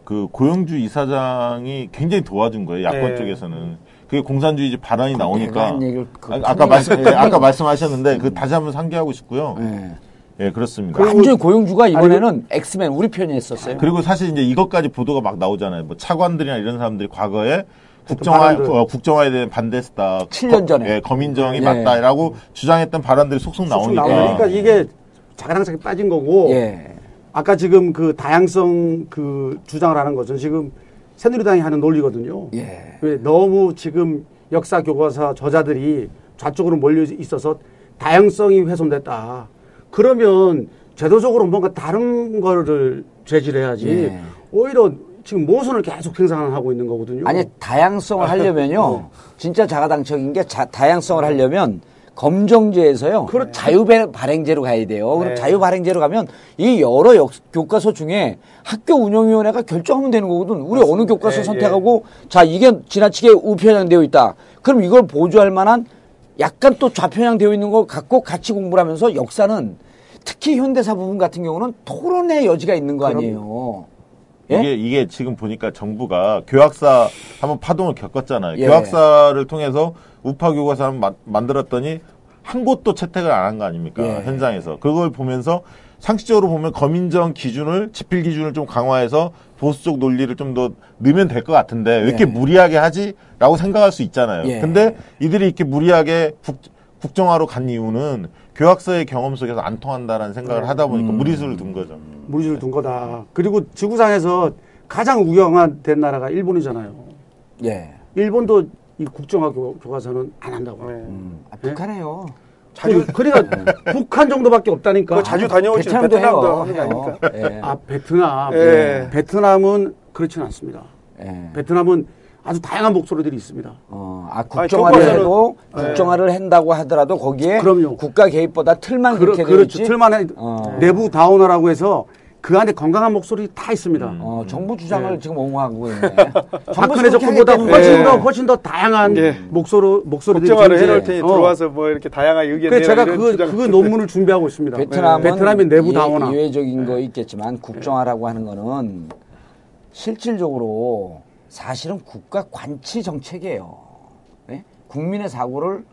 그 고영주 이사장이 굉장히 도와준 거예요 야권 네. 쪽에서는 그게 공산주의적 발언이 나오니까 그- 아, 아까 말씀 예, 아까 말씀하셨는데 그 다시 한번 상기하고 싶고요. 예. 예 그렇습니다. 완전히 고영주가 이번에는 X맨 우리 편이 했었어요. 그리고 사실 이제 이것까지 보도가 막 나오잖아요. 뭐 차관들이나 이런 사람들이 과거에 국정화. 어, 국정화에 대한 반대했다. 7년 전에. 예, 거민정이 예. 맞다라고 주장했던 발언들이 속속 쑥 나오니까. 나오니까 이게 자가당착에 빠진 거고 예. 아까 지금 그 다양성 그 주장을 하는 것은 지금 새누리당이 하는 논리거든요. 예. 왜 너무 지금 역사 교과서 저자들이 좌쪽으로 몰려 있어서 다양성이 훼손됐다. 그러면 제도적으로 뭔가 다른 거를 제시해야지. 예. 오히려 지금 모순을 계속 행사하고 있는 거거든요. 아니 다양성을 하려면요. 진짜 자가당착인 게 자- 다양성을 하려면 검정제에서요. 자유 배- 발행제로 가야 돼요. 그럼 네. 자유 발행제로 가면 이 여러 역- 교과서 중에 학교 운영위원회가 결정하면 되는 거거든. 우리 어느 교과서 예, 선택하고 자 이게 지나치게 우편향되어 있다. 그럼 이걸 보조할 만한 약간 또 좌편향되어 있는 걸 갖고 같이 공부를 하면서 역사는 특히 현대사 부분 같은 경우는 토론의 여지가 있는 거 아니에요. 예? 이게 이게 지금 보니까 정부가 교학사 한번 파동을 겪었잖아요. 예. 교학사를 통해서 우파 교과서 한번 마- 만들었더니 한 곳도 채택을 안 한 거 아닙니까? 예. 현장에서 그걸 보면서 상식적으로 보면 거민정 기준을 지필 기준을 좀 강화해서 보수적 논리를 좀 더 넣으면 될 것 같은데 왜 이렇게 예. 무리하게 하지?라고 생각할 수 있잖아요. 예. 근데 이들이 이렇게 무리하게 국, 국정화로 간 이유는 교학서의 경험 속에서 안 통한다라는 생각을 하다 보니까 음. 무리수를 둔 거죠. 무리를 둔 거다. 그리고 지구상에서 가장 우경화된 나라가 일본이잖아요. 예. 일본도 이 국정화 교, 교과서는 안 한다고. 네. 음, 아, 북한해요. 자주 그, 그러니까 북한 정도밖에 없다니까. 그거 자주 다녀오신 베트남도 베트남도 해요. 해요. 아닙니까? 예. 아 베트남. 예. 베트남은 그렇지는 않습니다. 예. 베트남은 아주 다양한 목소리들이 있습니다. 어, 아, 국정화를 교과서는- 해도 네. 국정화를 한다고 하더라도 거기에 그럼요. 국가 개입보다 틀만 그러, 그렇게 그렇죠. 있지. 틀만에 어. 내부 다원화라고 해서 그 안에 건강한 목소리 다 있습니다. 어, 정부 주장을 네. 지금 옹호하고 있네. 박근혜 정부 정권보다 훨씬 더 때문에. 훨씬 더 다양한 예. 목소리 목소리들이 존재해. 해놓을 테니 어. 들어와서 뭐 이렇게 다양한 의견 그래서 제가 그, 그 논문을 준비하고 있습니다. 베트남은 베트남의 내부 예- 다원화. 이외적인 거 있겠지만 국정화라고 하는 거는 실질적으로 사실은 국가 관치 정책이에요. 예? 국민의 사고를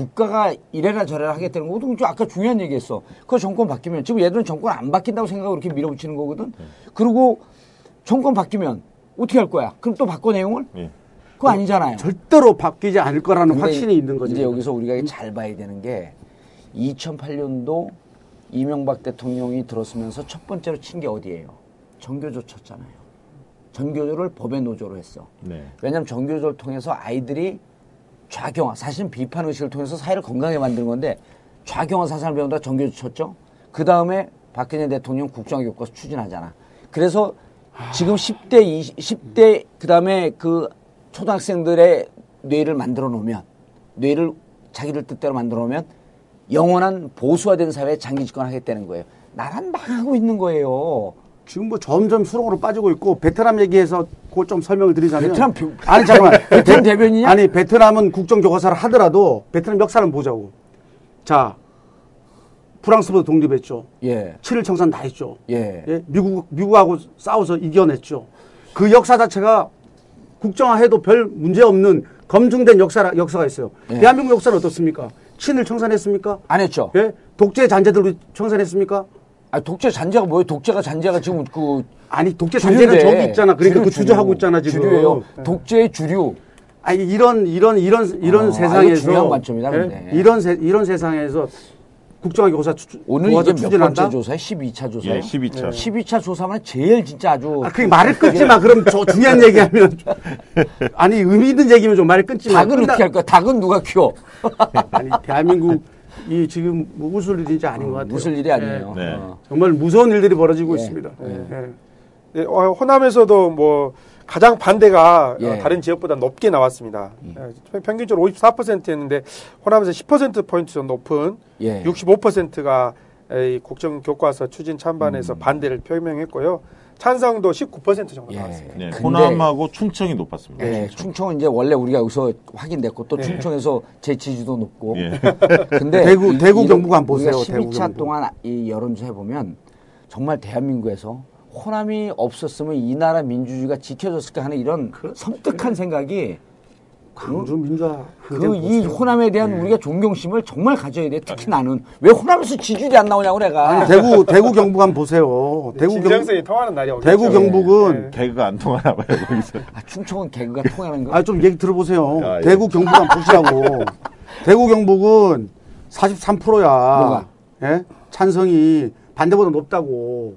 국가가 이래라 저래라 하겠다는 거거든. 좀 아까 중요한 얘기했어. 그 정권 바뀌면 지금 얘들은 정권 안 바뀐다고 생각하고 이렇게 밀어붙이는 거거든. 그리고 정권 바뀌면 어떻게 할 거야? 그럼 또 바꿔 내용을? 예. 그거 아니잖아요. 절대로 바뀌지 않을 거라는 확신이 있는 거죠. 이제 여기서 우리가 잘 봐야 되는 게 2008년도 이명박 대통령이 들었으면서 첫 번째로 친 게 어디예요? 전교조 쳤잖아요. 전교조를 법의 노조로 했어. 네. 왜냐하면 전교조를 통해서 아이들이 좌경화, 사실은 비판 의식을 통해서 사회를 건강하게 만드는 건데 좌경화 사상을 배운다 전교조 쳤죠. 그 다음에 박근혜 대통령 국정화 교과서 추진하잖아. 그래서 지금 10대, 20, 10대 그 다음에 그 초등학생들의 뇌를 만들어 놓으면 뇌를 자기들 뜻대로 만들어 놓으면 영원한 보수화된 사회에 장기 집권하겠다는 거예요. 나란 망하고 있는 거예요. 지금 뭐 점점 수렁으로 빠지고 있고 베트남 얘기해서 그걸 좀 설명을 드리자면 베트남 표- 아니 잠깐만. 베트남 대변이냐? 아니 베트남은 국정교과서를 하더라도 베트남 역사를 보자고. 자 프랑스부터 독립했죠. 예, 7일 청산 다 했죠. 예. 예? 미국 미국하고 싸워서 이겨냈죠. 그 역사 자체가 국정화해도 별 문제 없는 검증된 역사 역사가 있어요. 예. 대한민국 역사는 어떻습니까? 친일 청산했습니까? 안 했죠. 예? 독재 잔재들 청산했습니까 아, 독재 잔재가 뭐예요? 독재가 잔재가 지금 그 아니 독재 잔재는. 저기 있잖아 그러니까 그 주류, 주저하고 주류. 있잖아 지금 주류예요. 독재의 주류. 아니 이런 이런 이런 이런 어, 세상에서 아, 중요한 관점이다, 예? 이런 세, 이런 세상에서 국정화 교사 추, 오늘 이게 몇? 번째 조사에 12차 조사예요. 예, 12차. 12차 조사만 제일 진짜 아주 아, 그 말을 끊지 마. 그럼 저 중요한 얘기하면 아니 의미 있는 얘기면 좀 말을 끊지 마. 닭은 끝나- 어떻게 할 거야? 닭은 누가 키워? 아니 대한민국 이 지금 뭐 웃을 일인지 아닌 것 같아요. 웃을 일이 아니에요. 네. 어. 정말 무서운 일들이 벌어지고 예. 있습니다. 예. 네, 어, 호남에서도 뭐 가장 반대가 예. 어, 다른 지역보다 높게 나왔습니다. 예, 평균적으로 54%였는데 호남에서 10% 포인트 정도 높은 예. 65%가 이 국정 교과서 추진 찬반에서 음. 반대를 표명했고요. 찬성도 19% 정도 예. 나왔습니다. 네, 근데- 호남하고 충청이 높았습니다. 예, 충청 은 이제 원래 우리가 여기서 확인됐고 예. 또 충청에서 제 지지도 높고. 예. 근데 대구- 이- 대구 이런- 경북 한번 보세요, 우리가 대구 12차 경북. 동안 이 여론조사 보면 정말 대한민국에서 호남이 없었으면 이 나라 민주주의가 지켜졌을까 하는 이런 섬뜩한 생각이 광주 민주화 그이 호남에 대한 우리가 존경심을 정말 가져야 돼. 특히 나는 왜 호남에서 지지율이 안 나오냐고 내가. 아니 대구 대구 경북 한번 보세요. 대구 경 진정성이 통하는 날이 오겠죠. 대구 경북은 개그가 안 통하나 봐요, 거기서. 아, 충청은 개그가 통하는 거. 아좀 얘기 들어보세요. 아, 예. 대구 경북 한번 보시라고. 대구 경북은 43%야. 뭐가? 예? 찬성이 반대보다 높다고.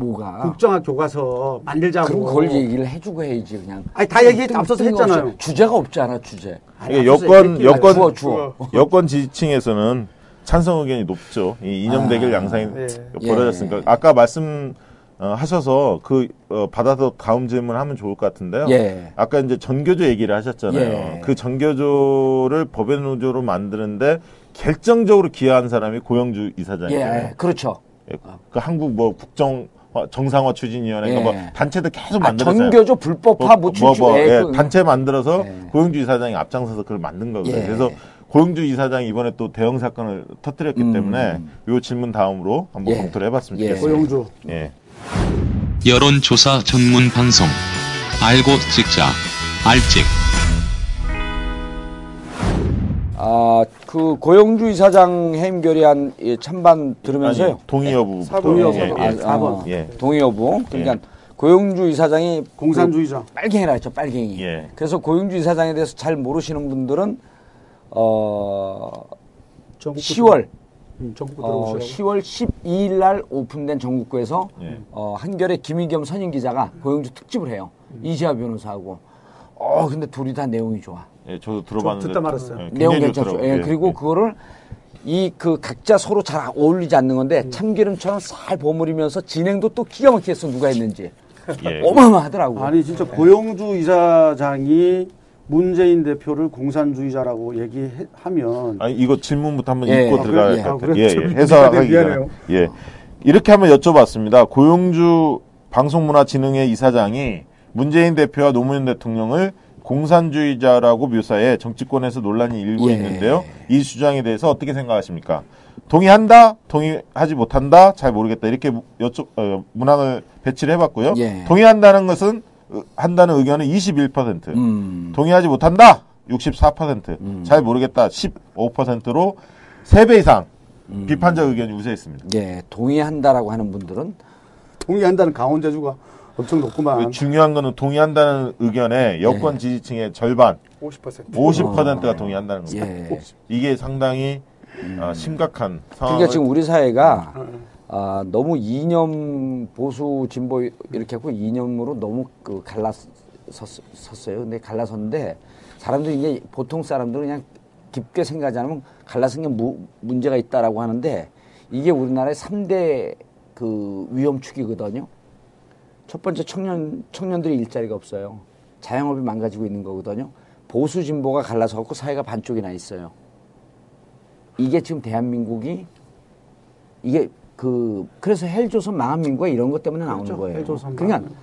뭐가? 국정화 교과서 만들자고. 그럼 그걸 얘기를 해주고 해야지 그냥. 아니 다 얘기 뜬- 앞서서. 했잖아요. 주제가 없잖아 주제. 아니, 여권 여권 주어, 주어. 여권 지지층에서는 찬성 의견이 높죠. 이 이념 대결 양상이 네. 벌어졌으니까 아까 말씀 어, 하셔서 그 어, 받아서 다음 질문 하면 좋을 것 같은데요. 예. 아까 이제 전교조 얘기를 하셨잖아요. 예. 그 전교조를 법의 노조로 만드는데 결정적으로 기여한 사람이 고영주 예, 이사장이에요. 예, 그렇죠. 예, 그 한국 뭐 국정 정상화 추진위원회 예. 뭐 단체도 계속 아, 만들었잖아요. 전교조 불법화 뭐, 뭐, 추 뭐, 예, 예, 그- 단체 만들어서 예. 고영주 이사장이 앞장서서 그걸 만든 거거든요. 예. 그래서 고영주 이사장이 이번에 또 대형 사건을 터뜨렸기 음. 때문에 이 질문 다음으로 한번 예. 검토를 해봤으면 예. 좋겠습니다. 고영주. 예. 여론조사 전문 방송 알고 찍자 알찍 아, 그 고영주 이사장 해임 결의안 이 찬반 들으면서요. 아니, 동의 여부. 사번. 예, 동의 예, 여부. 예. 아, 사 번. 예. 동의 여부. 그러니까 고영주 이사장이 공산주의자. 그 빨갱이라 했죠, 빨갱이. 예. 그래서 고영주 이사장에 대해서 잘 모르시는 분들은 어 전국구 10월 음, 어, 들어보시라고. 10월 12일 날 오픈된 전국구에서 예. 어, 한결의 김의겸 선임 기자가 고영주 특집을 해요. 이지아 변호사하고. 어, 근데 둘이 다 내용이 좋아. 예, 저도 들어봤는데. 듣다 말았어요. 예, 내용 괜찮죠. 좋더라고요. 예, 그리고 그거를 이 그 각자 서로 잘 어울리지 않는 건데 참기름처럼 살 버무리면서 진행도 또 기가 막히게 했어 누가 했는지 예. 어마어마하더라고. 아니 진짜 고영주 이사장이 문재인 대표를 공산주의자라고 얘기하면 아니 이거 질문부터 한번 예. 읽고 아, 들어가야 그래? 될것 아, 같아요. 예, 예. 좀 해석하기 전에. 예. 이렇게 한번 여쭤봤습니다. 고용주 방송문화진흥회 이사장이 문재인 대표와 노무현 대통령을 공산주의자라고 묘사해 정치권에서 논란이 일고 예. 있는데요. 이 주장에 대해서 어떻게 생각하십니까? 동의한다? 동의하지 못한다? 잘 모르겠다. 이렇게 여쭤, 어, 문항을 배치를 해봤고요. 예. 동의한다는 것은, 어, 한다는 의견은 21%. 음. 동의하지 못한다? 64%, 잘 모르겠다 15%로 3배 이상 비판적 의견이 우세했습니다. 예, 동의한다라고 하는 분들은 동의한다는 강원제주가 엄청 높구만. 그 중요한 거는 동의한다는 의견에 여권 네. 지지층의 절반, 50%. 50%가 동의한다는 겁니다. 예. 이게 상당히 어, 심각한 상황을 그러니까 지금 우리 사회가 아, 너무 이념 보수 진보 이렇게 하고 이념으로 너무 그 갈라섰어요. 근데 갈라섰는데 사람들이 이제 보통 사람들은 그냥 깊게 생각하지 않으면 갈라선 게 무, 문제가 있다라고 하는데 이게 우리나라의 삼대그 위험축이거든요. 첫 번째 청년 청년들이 일자리가 없어요. 자영업이 망가지고 있는 거거든요. 보수 진보가 갈라서 갖고 사회가 반쪽이 나 있어요. 이게 지금 대한민국이 이게 그 그래서 헬조선 망한 민구가 이런 것 때문에 나오는 그렇죠. 거예요. 헬조선 그러니까 망한.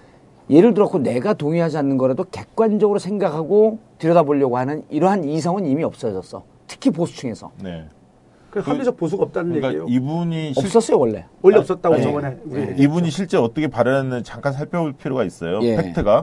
예를 들어서 내가 동의하지 않는 거라도 객관적으로 생각하고 들여다보려고 하는 이러한 이성은 이미 없어졌어. 특히 보수층에서 네. 그 합리적 보수가 없다는 그러니까 얘기예요. 이분이 실, 없었어요 원래. 원래 없었다고 네. 저번에 우리 네. 이분이 실제 어떻게 발언했는지 잠깐 살펴볼 필요가 있어요. 예. 팩트가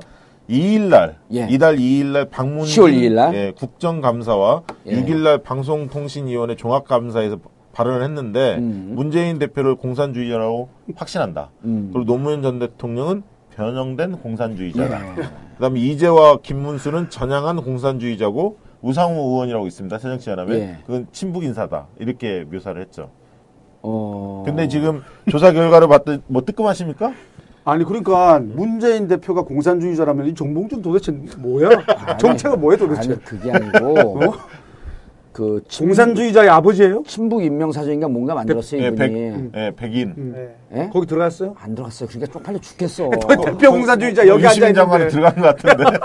2일 날, 예. 이달 2일 날 박문진 10월 2일 날? 예, 국정감사와 예. 6일 날 방송통신위원회 종합감사에서 발언을 했는데 음. 문재인 대표를 공산주의자라고 확신한다. 음. 그리고 노무현 전 대통령은 변형된 공산주의자다. 예. 그다음에 이재와 김문수는 전향한 공산주의자고 우상호 의원이라고 있습니다. 새정치연합에 예. 그건 친북 인사다 이렇게 묘사를 했죠. 어. 근데 지금 조사 결과를 봤더니 뭐 뜨끔하십니까? 아니 그러니까 문재인 대표가 공산주의자라면 이 정봉준 도대체 뭐야? 정체가 뭐야 도대체? 아니 그게 아니고 어? 그 친북, 공산주의자의 아버지예요? 친북 인명사전인가 뭔가 만들었어요 예, 이분이. 백, 예, 백인. 네. 예? 거기 들어갔어요? 안 들어갔어요. 그러니까 쪽팔려 죽겠어. 대표 공산주의자 여기 앉아 유시민 장관에 있는데. 들어간 것 같은데.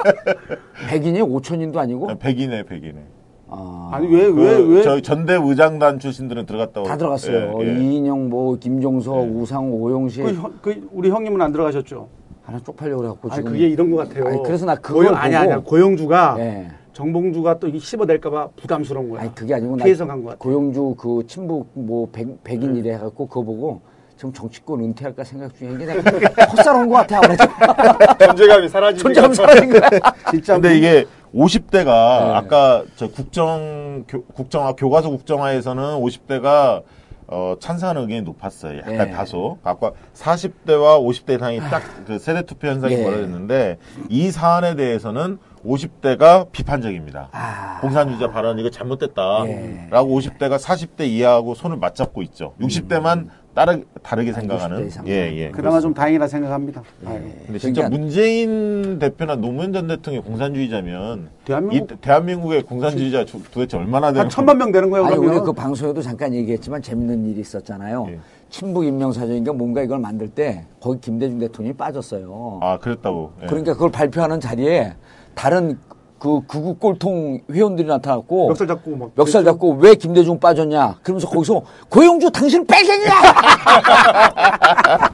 백인이 오천인도 아니고. 백인에 백인에. 아, 아니 왜왜그 왜? 저희 전대 의장단 출신들은 들어갔다고. 다 들어갔어요. 예, 예. 이인영, 뭐 김종석, 예. 우상호, 오용식 그, 형- 그 우리 형님은 안 들어가셨죠? 하나 쪽팔려 그래갖고 아니 지금. 그게 이런 것 같아요. 아니, 그래서 나 그걸 고영, 아니 보고- 아니야 고영주가 예. 정봉주가 또 이게 씹어댈까봐 부담스러운 거야. 아니 그게 아니고 나 피해서 간것 같아. 고용주 그 친북 뭐 백, 백인 이래 해갖고 그거 보고 지금 정치권 은퇴할까 생각 중에 이게 헛살온 것 같아 아무래도 존재감이 사라지는 존재감 사라진 거야. 진짜 근데 이게 50대가 네. 아까 저 국정 교, 국정화 교과서 국정화에서는 50대가 어, 찬성하는 의견이 높았어요. 약간 예. 다소. 아까 40대와 50대 이상이 딱 그 세대 투표 현상이 예. 벌어졌는데 이 사안에 대해서는 50대가 비판적입니다. 아. 공산주의자 발언 이거 잘못됐다라고 예. 50대가 40대 이하하고 손을 맞잡고 있죠. 60대만 따르, 다르게 아, 60대 생각하는. 이상. 예, 예. 그나마 좀 다행이라 생각합니다. 아유. 근데 진짜 그러니까- 문재인 대표나 노무현 전 대통령이 공산주의자면 대한민국- 이, 대한민국의 공산주의자 주- 도대체 얼마나 되는 한 천만 명 되는 거예요 아니 그러면. 우리 그 방송에도 잠깐 얘기했지만 재밌는 일이 있었잖아요. 예. 친북 인명사전인가 뭔가 이걸 만들 때 거기 김대중 대통령이 빠졌어요. 아 그랬다고. 예. 그러니까 그걸 발표하는 자리에 다른 그 극우 꼴통 회원들이 나타났고 멱살 잡고 막 멱살 잡고 왜 김대중 빠졌냐? 그러면서 거기서 고용주 당신 빨갱이야!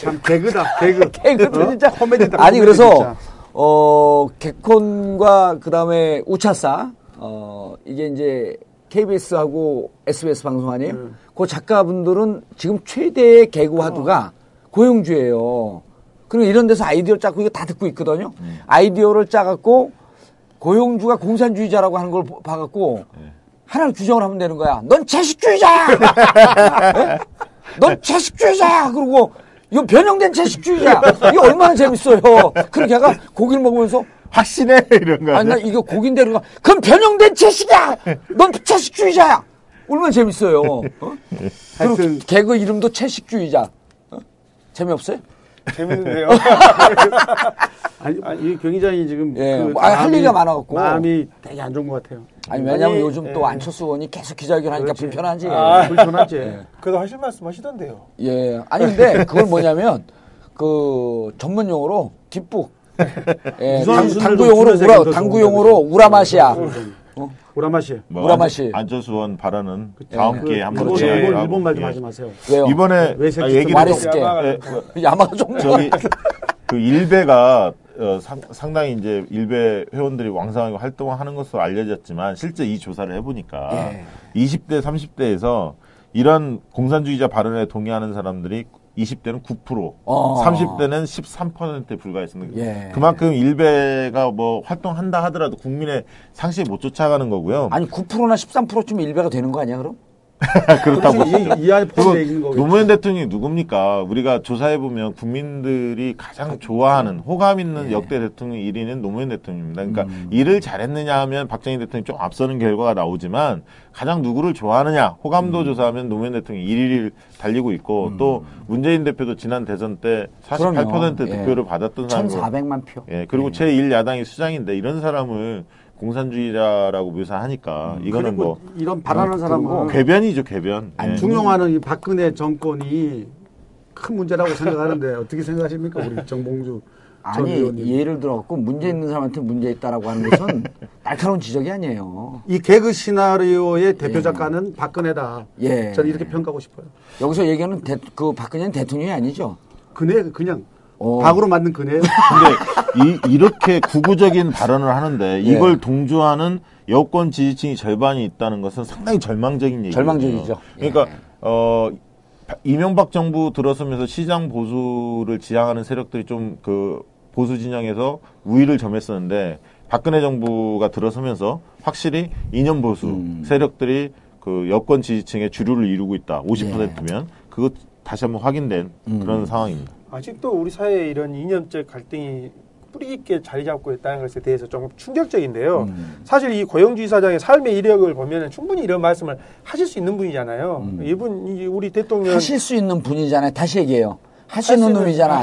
참 개그다 개그. 개그도 어? 진짜 코미디다. 아니 그래서 진짜. 어 개콘과 그다음에 우차사 어 이게 이제 KBS하고 SBS 방송 아니에요? 네. 그 작가분들은 지금 최대의 개그 화두가 고용주예요. 그리고 이런 데서 아이디어 짜고 이거 다 듣고 있거든요. 음. 아이디어를 짜갖고 고용주가 공산주의자라고 하는 걸 보- 봐갖고 네. 하나를 규정을 하면 되는 거야. 넌 채식주의자야! 예? 넌 채식주의자야! 그리고 이거 변형된 채식주의자야! 이게 얼마나 재밌어요. 그렇게 하가 고기를 먹으면서 확신해 이런 거. 아니, 나 이거 고기인데 그러가 그럼 변형된 채식이야! 넌 채식주의자야! 얼마나 재밌어요. 어? 그리고 하여튼 개그 이름도 채식주의자. 어? 재미없어요? 재밌는데요. 아니, 이 경기장이 지금 예, 그 뭐, 아니, 할 마음이- 얘기가 많아갖고. 마음이 되게 안 좋은 것 같아요. 아니, 왜냐면 아니, 요즘 또 예. 안철수 의원이 계속 기자회견하니까. 불편하지. 아. 불편하지. 그래도 하실 말씀 하시던데요. 예. 아니 근데 그걸 뭐냐면 그 전문 용어로 뒷북. 예, 무슨 당, 순을 당구 좀 용어로 줄여서 우라 더 당구 좋은 용어로 거지. 우라맛이야. 어? 오라마시. 뭐 우라마시. 안- 안철수 의원 발언은 다음 예. 기회에 한번 일본, 예. 일본, 일본 말좀 예. 하지 마세요. 왜요? 이번에 아, 좀 얘기를 말했을 게. 야마가 예, 좀- 야마가 좀 저기 그 일베가 어, 상, 상당히 이제 일베 회원들이 왕성하게 활동을 하는 것으로 알려졌지만 실제 이 조사를 해보니까 예. 20대 30대에서 이런 공산주의자 발언에 동의하는 사람들이 20대는 9%, 어. 30대는 13%에 불과했습니다. 예. 그만큼 일베가 뭐 활동한다 하더라도 국민의 상식에 못 쫓아가는 거고요. 아니 9%나 13%쯤 일배가 되는 거 아니야 그럼? 그렇다고 이, 이 안에 포함되어 있는 거겠죠. 노무현 대통령이 누굽니까? 우리가 조사해 보면 국민들이 가장 좋아하는 호감 있는 예. 역대 대통령 1위는 노무현 대통령입니다. 그러니까 음. 일을 잘했느냐 하면 박정희 대통령이 좀 앞서는 결과가 나오지만 가장 누구를 좋아하느냐 음. 호감도 조사하면 노무현 대통령이 1위를 달리고 있고 또 문재인 대표도 지난 대선 때 48% 그럼요. 득표를 예. 받았던 사람이고 1,400만 표. 예, 그리고 제1야당이 수장인데 이런 사람을 공산주의자라고 묘사하니까 이거는 그리고 뭐 이런 발언하는 사람은 궤변이죠, 궤변. 예. 중용하는 이 박근혜 정권이 큰 문제라고 생각하는데 어떻게 생각하십니까 우리 정봉주 전 아니 의원님? 예를 들어갖고 문제 있는 사람한테 문제 있다라고 하는 것은 날카로운 지적이 아니에요. 이 개그 시나리오의 대표 작가는 박근혜다. 예. 저는 이렇게 평가하고 싶어요. 여기서 얘기하는 대, 그 박근혜는 대통령이 아니죠. 그네 그냥 어. 박으로 만든 그네. 근데 이, 이렇게 구구적인 발언을 하는데 예. 이걸 동조하는 여권 지지층이 절반이 있다는 것은 상당히 절망적인 얘기죠. 절망적이죠. 그러니까 예. 어 이명박 정부 들어서면서 시장 보수를 지향하는 세력들이 좀 그 보수 진영에서 우위를 점했었는데 박근혜 정부가 들어서면서 확실히 이념 보수 음. 세력들이 그 여권 지지층의 주류를 이루고 있다. 50%면 그것 다시 한번 확인된 음. 그런 상황입니다. 아직도 우리 사회에 이런 이념적 갈등이 뿌리 깊게 자리 잡고 있다는 것에 대해서 좀 충격적인데요. 음. 사실 이 고영주 이사장의 삶의 이력을 보면 충분히 이런 말씀을 하실 수 있는 분이잖아요. 음. 이분 이 우리 대통령 하실 수 있는 분이잖아요. 다시 얘기해요. 할수 할수 있는 있는- 놈이잖아.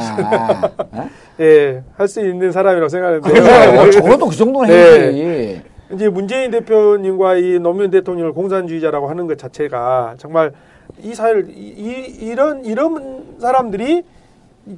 어? 예, 할 수 있는 사람이라고 생각하는데 그래요. 적어도 그 정도는 네. 해야지. 이제 문재인 대표님과 이 노무현 대통령을 공산주의자라고 하는 것 자체가 정말 이 사회를 이, 이, 런 이런 사람들이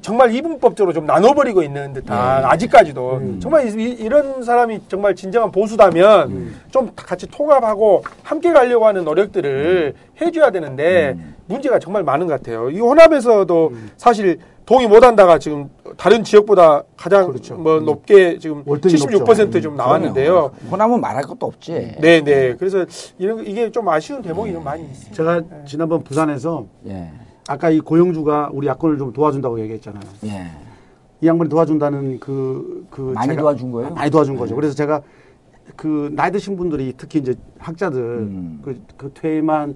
정말 이분법적으로 좀 나눠버리고 있는 듯한 아직까지도 정말 이, 이런 사람이 정말 진정한 보수다면 좀 같이 통합하고 함께 가려고 하는 노력들을 해줘야 되는데 문제가 정말 많은 것 같아요. 이 호남에서도 사실 동의 못한다가 지금 다른 지역보다 가장 뭐 높게 지금 월등히 76%좀 나왔는데요. 그럼요. 호남은 말할 것도 없지. 네, 네. 그래서 이런 이게 좀 아쉬운 대목이 좀 많이 있습니다. 제가 지난번 부산에서 예. 아까 이 고영주가 우리 야권을 좀 도와준다고 얘기했잖아요. 예. 이 양반이 도와준다는 그, 그. 많이 제가- 도와준 거예요? 많이 도와준 거죠. 그래서 제가 그 나이 드신 분들이 특히 이제 학자들, 음. 그, 그 퇴임한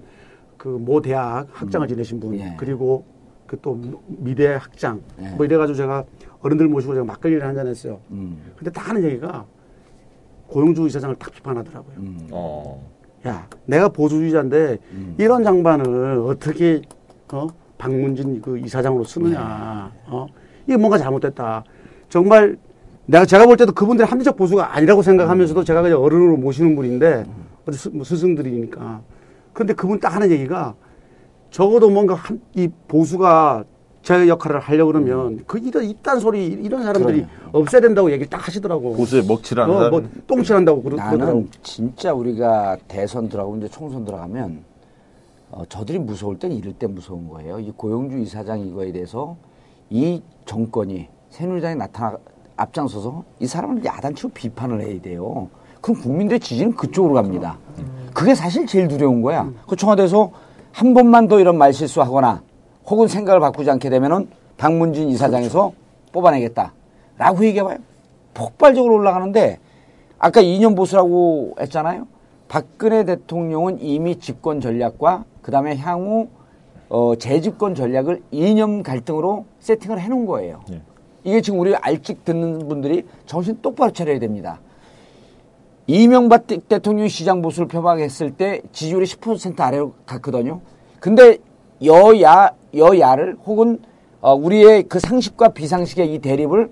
그 모 대학 학장을 지내신 분, 예. 그리고 그 또 미대 학장, 예. 뭐 이래가지고 제가 어른들 모시고 제가 막걸리를 한잔 했어요. 음. 근데 딱 하는 얘기가 고영주 이사장을 딱 비판하더라고요. 음. 어. 야, 내가 보수주의자인데 이런 장반을 어떻게 어? 박문진 그 이사장으로 쓰느냐? 어? 이게 뭔가 잘못됐다. 정말 내가 제가 볼 때도 그분들이 합리적 보수가 아니라고 생각하면서도 제가 그냥 어른으로 모시는 분인데 어디 스, 뭐 스승들이니까. 근데 그분 딱 하는 얘기가 적어도 뭔가 한, 이 보수가 제 역할을 하려고 그러면 그 이런 이딴 소리 이런 사람들이 없애야 된다고 얘기를 딱 하시더라고. 보수에 먹칠하는 어. 뭐 똥칠한다고 그러, 그러더라고. 나는 진짜 우리가 대선 들어가고 이제 총선 들어가면 어, 저들이 무서울 땐 이럴 때 무서운 거예요. 이 고영주 이사장 이거에 대해서 이 정권이 새누리당이 나타나 앞장서서 이 사람을 야단치고 비판을 해야 돼요. 그럼 국민들의 지지는 그쪽으로 갑니다. 그게 사실 제일 두려운 거야. 그 청와대에서 한 번만 더 이런 말 실수하거나 혹은 생각을 바꾸지 않게 되면은 박문진 이사장에서 뽑아내겠다. 라고 얘기해봐요. 폭발적으로 올라가는데 아까 이념 보수라고 했잖아요. 박근혜 대통령은 이미 집권 전략과 그 다음에 향후 어, 재집권 전략을 이념 갈등으로 세팅을 해놓은 거예요. 네. 이게 지금 우리 알찍 듣는 분들이 정신 똑바로 차려야 됩니다. 이명박 대- 대통령이 시장 보수를 표방했을 때 지지율이 10% 아래로 갔거든요. 근데 여야 여야를 혹은 어, 우리의 그 상식과 비상식의 이 대립을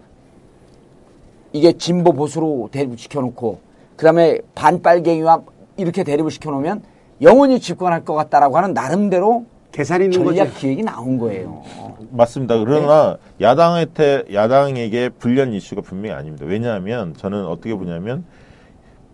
이게 진보 보수로 대립 시켜 놓고 그 다음에 반빨갱이와 이렇게 대립을 시켜 놓으면 영원히 집권할 것 같다라고 하는 나름대로 계산이 있는. 전략 기획이 나온 거예요. 맞습니다. 그러나 야당한테 야당에게 불리한 이슈가 분명히 아닙니다. 왜냐하면 저는 어떻게 보냐면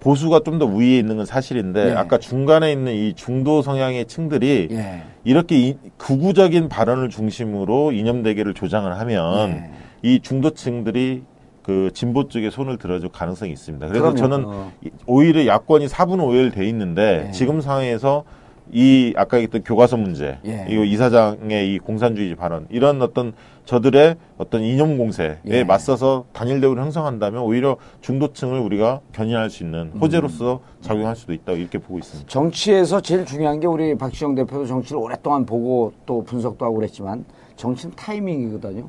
보수가 좀더 위에 있는 건 사실인데 예. 아까 중간에 있는 이 중도 성향의 층들이 예. 이렇게 이, 극우적인 발언을 중심으로 이념 대결을 조장을 하면 예. 이 중도층들이 그 진보 쪽에 손을 들어줄 가능성이 있습니다. 그래서 그럼요. 저는 어. 이- 오히려 야권이 4분 5일 돼 있는데 예. 지금 상황에서 이 아까 얘기했던 교과서 문제, 예. 이거 이사장의 이 공산주의 발언 이런 어떤 저들의 어떤 이념 공세에 예. 맞서서 단일 대우를 형성한다면 오히려 중도층을 우리가 견인할 수 있는 호재로서 작용할 수도 있다 이렇게 보고 있습니다. 정치에서 제일 중요한 게 우리 박시영 대표도 정치를 오랫동안 보고 또 분석도 하고 그랬지만 정치는 타이밍이거든요.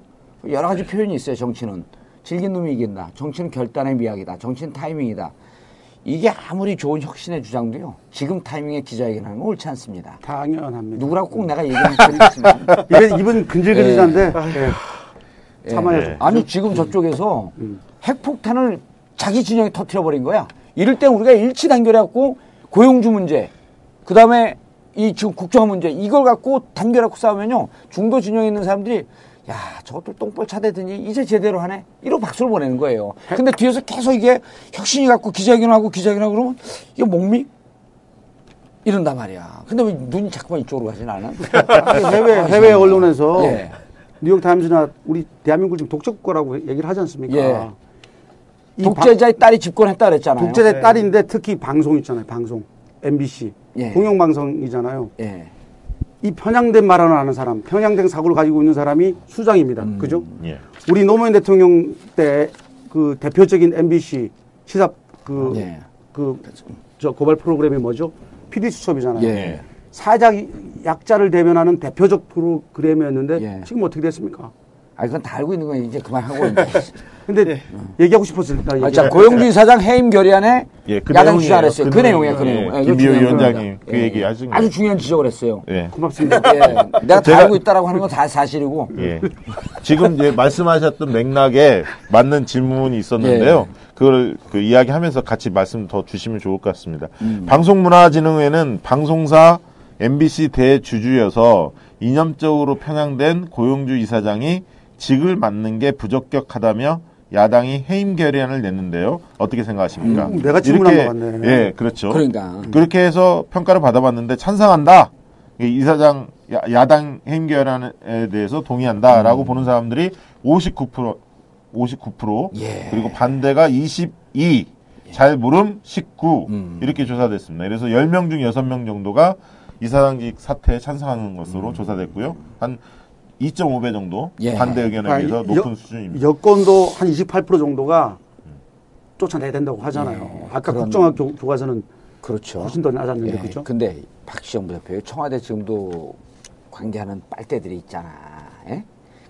여러 가지 표현이 있어요. 정치는 질긴 놈이 이긴다. 정치는 결단의 미학이다. 정치는 타이밍이다. 이게 아무리 좋은 혁신의 주장도요. 지금 타이밍에 기자회견하는 건 옳지 않습니다. 당연합니다. 누구라고 꼭 내가 얘기하는 있지만 입에, 입은 근질근질한데 예. 참아야죠. 예. 아니 지금 저쪽에서 핵폭탄을 자기 진영에 터트려 버린 거야. 이럴 때 우리가 일치 단결해갖고 고용주 문제, 그 다음에 이 지금 국정화 문제 이걸 갖고 단결해갖고 싸우면요 중도 진영에 있는 사람들이 야 저것들 똥벌 차대더니 이제 제대로 하네 이러고 박수를 보내는 거예요. 근데 뒤에서 계속 이게 혁신이 갖고 기자회견하고 기자회견하고 그러면 이게 목미 이런단 말이야. 근데 왜 눈이 자꾸만 이쪽으로 가진 않아? 해외 해외 언론에서 예. 뉴욕 타임즈나 우리 대한민국 지금 독재 국가라고 얘기를 하지 않습니까? 예. 이 독재자의 딸이 집권했다 그랬잖아요. 방- 독재자 딸인데 특히 방송 있잖아요. 방송 MBC 예. 공영방송이잖아요. 예. 이 편향된 말을 하는 사람, 편향된 사고를 가지고 있는 사람이 수장입니다. 음. 그죠? 예. 우리 노무현 대통령 때 그 대표적인 MBC 시사 그 예. 그 저 고발 프로그램이 뭐죠? PD 수첩이잖아요. 예. 사회적 약자를 대변하는 대표적 프로그램이었는데 예. 지금 어떻게 됐습니까? 아, 그건 다 알고 있는 거 이제 그만하고. 이제. 근데 얘기하고 싶었을 때 아, 자, 고용주의 사장 해임 결의안에 예, 그 야당. 주장을 했어요. 그, 그 내용이에요, 그. 내용. 예, 예, 중요한 위원장이. 그 얘기 하신 아주 거예요. 중요한 지적을 했어요. 예. 고맙습니다. 예, 내가 다 알고 있다라고 하는 건 다 사실이고. 예. 지금 이제 말씀하셨던 맥락에 맞는 질문이 있었는데요. 그걸 그 이야기하면서 같이 말씀 더 주시면 좋을 것 같습니다. 방송문화진흥회는 방송사 MBC 대주주여서 이념적으로 편향된 고용주 이사장이 직을 맡는 게 부적격하다며 야당이 해임 결의안을 냈는데요. 어떻게 생각하십니까? 음, 내가 질문한 이렇게- 것 같네. 예, 그렇죠. 그러니까. 그렇게 해서 평가를 받아봤는데 찬성한다. 이 이사장 야, 당 해임 결의안에 대해서 동의한다라고 보는 사람들이 59% 59% 예. 그리고 반대가 22, 잘 모름 19 음. 이렇게 조사됐습니다. 그래서 10명 중 6명 정도가 이사장직 사퇴에 찬성하는 것으로 조사됐고요. 한 2.5배 정도 예. 반대 의견에 아, 비해서 여- 높은 수준입니다. 여권도 한 28% 정도가 쫓아내야 된다고 하잖아요. 예, 아까 그런- 국정화 교, 교과서는 그렇죠. 훨씬 더 낮았는데 예, 그죠? 근데 박시영 대표 청와대 지금도 관계하는 빨대들이 있잖아. 예?